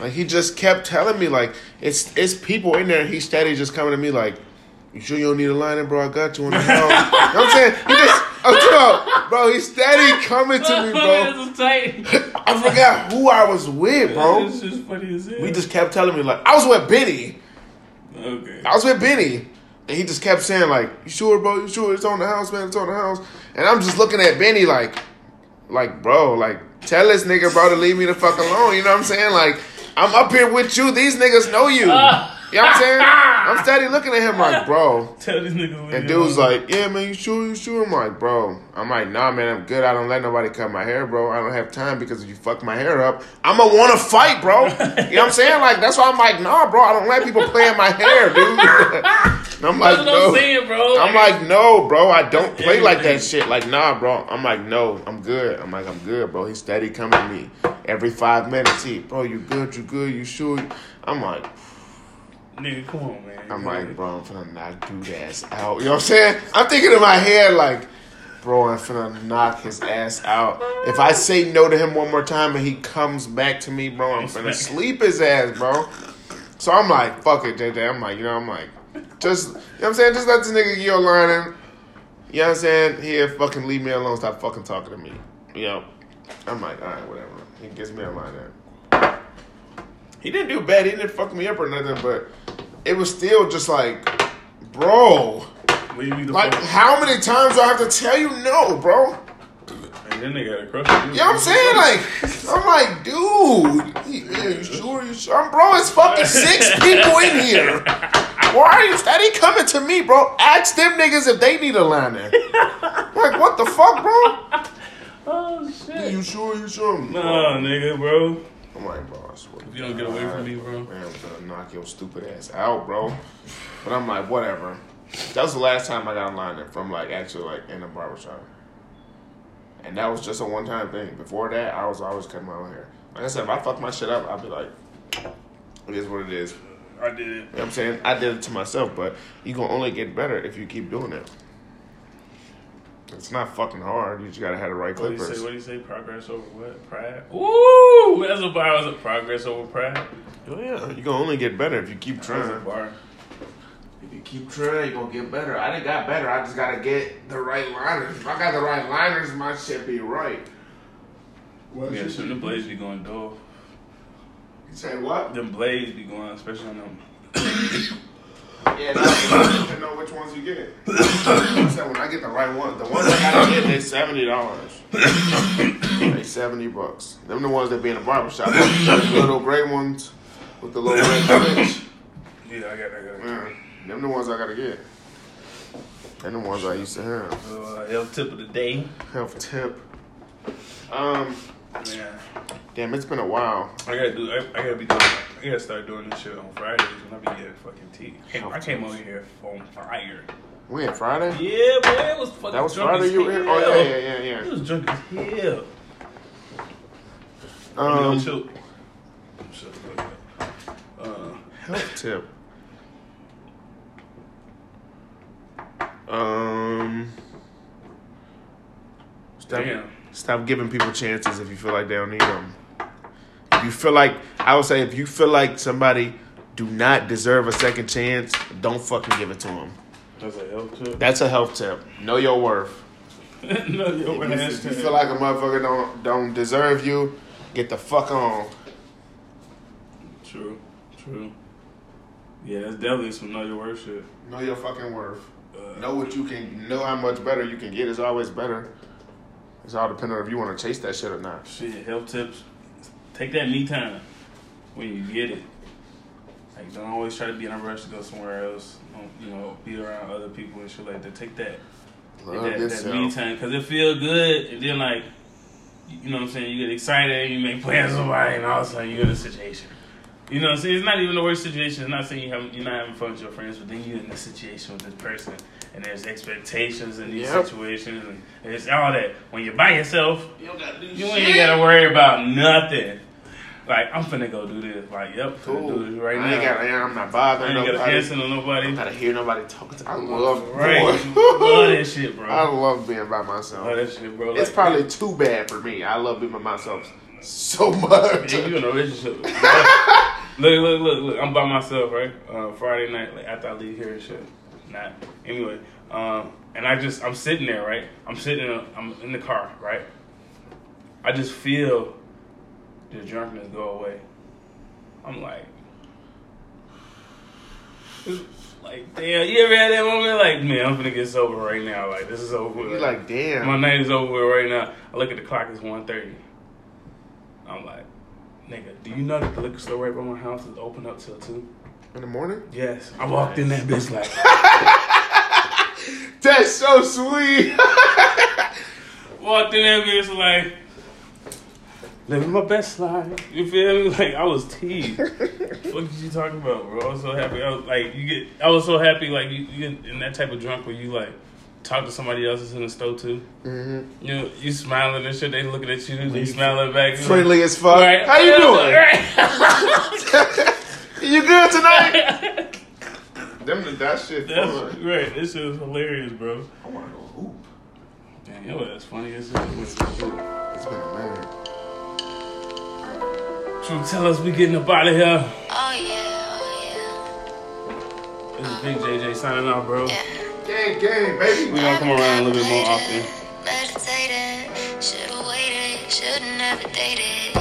Like he just kept telling me like it's it's people in there. He's steady just coming to me like, "You sure you don't need a lining, bro? I got you on the hell." you know what I'm saying? He just, oh, bro, bro, he's steady coming to me, bro. I forgot who I was with, bro. It's just funny as hell. We just kept telling me like I was with Benny. okay. I was with Benny, and he just kept saying like, "You sure, bro? You sure it's on the house, man? It's on the house." And I'm just looking at Benny like, like, bro, like, tell this nigga, bro, to leave me the fuck alone. You know what I'm saying? Like, I'm up here with you. These niggas know you. Ah. You know what I'm saying? I'm steady looking at him like, bro. Tell this nigga. And dude's like, yeah, man, you sure, you sure? I'm like, bro. I'm like, nah, man, I'm good. I don't let nobody cut my hair, bro. I don't have time because if you fuck my hair up, I'm gonna want to fight, bro. You know what I'm saying? Like, that's why I'm like, nah, bro. I don't let people play in my hair, dude. I'm like, no. I'm saying, bro. I'm like, no, bro. I don't play like that shit. Like, nah, bro. I'm like, no, I'm good. I'm like, I'm good, bro. He's steady coming to me every five minutes. He, bro, you good? You good? You sure? I'm like, nigga, come on, man. I'm like, bro, I'm finna knock dude ass out. You know what I'm saying? I'm thinking in my head like, bro, I'm finna knock his ass out. If I say no to him one more time and he comes back to me, bro, I'm finna sleep his ass, bro. So I'm like, fuck it, JJ. I'm like, you know, I'm like, just, you know what I'm saying? Just let this nigga get your line in. You know what I'm saying? Here, fucking leave me alone. Stop fucking talking to me. You know? I'm like, all right, whatever. He gets me a line in. He didn't do bad. He didn't fuck me up or nothing, but it was still just like, bro. leave me the Like, fuck. how many times do I have to tell you no, bro? And then they got a crush on you. What I'm saying? Like, I'm like, dude, yeah, you sure? You sure? Bro, it's fucking six people in here. Why are you steady coming to me, bro? Ask them niggas if they need a liner. Like, what the fuck, bro? Oh shit. You sure? You sure? No, nigga, bro. I'm like, bro, I swear. If you don't get away from me, bro. Man, I'm gonna knock your stupid ass out, bro. But I'm like, whatever. That was the last time I got a liner from like actually like in a barbershop. And that was just a one time thing. Before that, I was always cutting my own hair. Like I said, if I fuck my shit up, I'll be like, it is what it is. I did it. You know what I'm saying? I did it to myself, but you gonna only get better if you keep doing it. It's not fucking hard. You just gotta have the right What do you say? What do you say? Progress over what? Pride. Ooh, that's a bar. Was a progress over pride. Oh, yeah, you gonna only get better if you keep That's a trying. bar. If you keep trying, you gonna get better. I didn't got better. I just gotta get the right liners. If I got the right liners, my shit be right. What Yeah, so the blades be going dull. You say what? Them blades be going, especially on them. Yeah, now you to know which ones you get. I said when I get the right one, the ones I gotta get, they seventy dollars. they seventy bucks. Them the ones that be in the barbershop. The little gray ones with the little red switch. Yeah, I got, I got. Yeah, them the ones I gotta get. And the ones I used to have. Uh, health tip of the day. Health tip. Um, Yeah, damn, it's been a while. I gotta do. I, I gotta be doing. I gotta start doing this shit on Fridays when I be getting fucking tea. Came, I came over here on fire. When Friday? Yeah, boy, it was fucking. That was drunk Friday as you were here? Oh yeah, yeah, yeah, It was drunk as hell. Um, you know, chill. Shut the fuck up. Uh, health tip. Um, stop, damn. stop giving people chances if you feel like they don't need them. If you feel like, I would say, if you feel like somebody do not deserve a second chance, don't fucking give it to them. That's a health tip. That's a health tip. Know your worth. no, yo, If you, if you feel like a motherfucker don't don't deserve you, get the fuck on. True, true. Yeah, that's definitely some know your worth shit. Know your fucking worth. Uh, know what you can know how much better you can get is always better. It's all dependent on if you want to chase that shit or not. Shit, health tips. Take that me time when you get it. Like, don't always try to be in a rush to go somewhere else. Don't, you know, be around other people and shit like that. Take that, Love that, that yourself. me time because it feel good. And then, like, you know what I'm saying? You get excited, and you make plans with somebody, and all of a sudden you're in a situation. You know what It's not even the worst situation. It's not saying you have, you're not having fun with your friends, but then you're in a situation with this person, and there's expectations in these Yep. situations, and it's all that. When you're by yourself, You don't gotta do you ain't gotta worry about nothing. Like I'm finna go do this. Like yep, finna Cool. do this right I now. ain't gotta, I'm not I bothering ain't gotta nobody. answer to nobody. I gotta hear nobody talking. To, I love, Right, love that shit, bro. I love being by myself. Love that shit, bro. It's Like, probably too bad for me. I love being by myself so much. Yeah, you in a relationship. look, look, look, look. I'm by myself, right? Uh, Friday night, like after I leave here and shit. Nah. Anyway, um, and I just I'm sitting there, right? I'm sitting, in, I'm in the car, right? I just feel the drunkenness go away. I'm like, like damn. You ever had that moment? Like, man, I'm gonna get sober right now. Like, this is over. You're like, damn. My night is over right now. I look at the clock, it's 1.30. I'm like, nigga, do you know that the liquor store right by my house is open up till 2? In the morning? Yes. I walked in that bitch like, That's so sweet. walked in that bitch like, living my best life. You feel me? Like, I was teased. what did you talking about, bro? I was so happy. I was like, you get, I was so happy, like, you, you get in that type of drunk where you, like, talk to somebody else that's in the store too. hmm You know, you smiling and shit, they looking at you, they smiling back. You like, Friendly as fuck. Right. How you doing? Right. you good tonight? Them that shit That's fun. right. This is hilarious, bro. I want to go hoop. Damn, yo, that's funny as hell. It's been a minute. True, tell us we getting up out of here. Oh yeah, oh yeah. This is Big JJ signing off, bro. yeah. Gang, gang, baby. We gonna come around a little bit more often. Meditated, should've waited, should've never dated.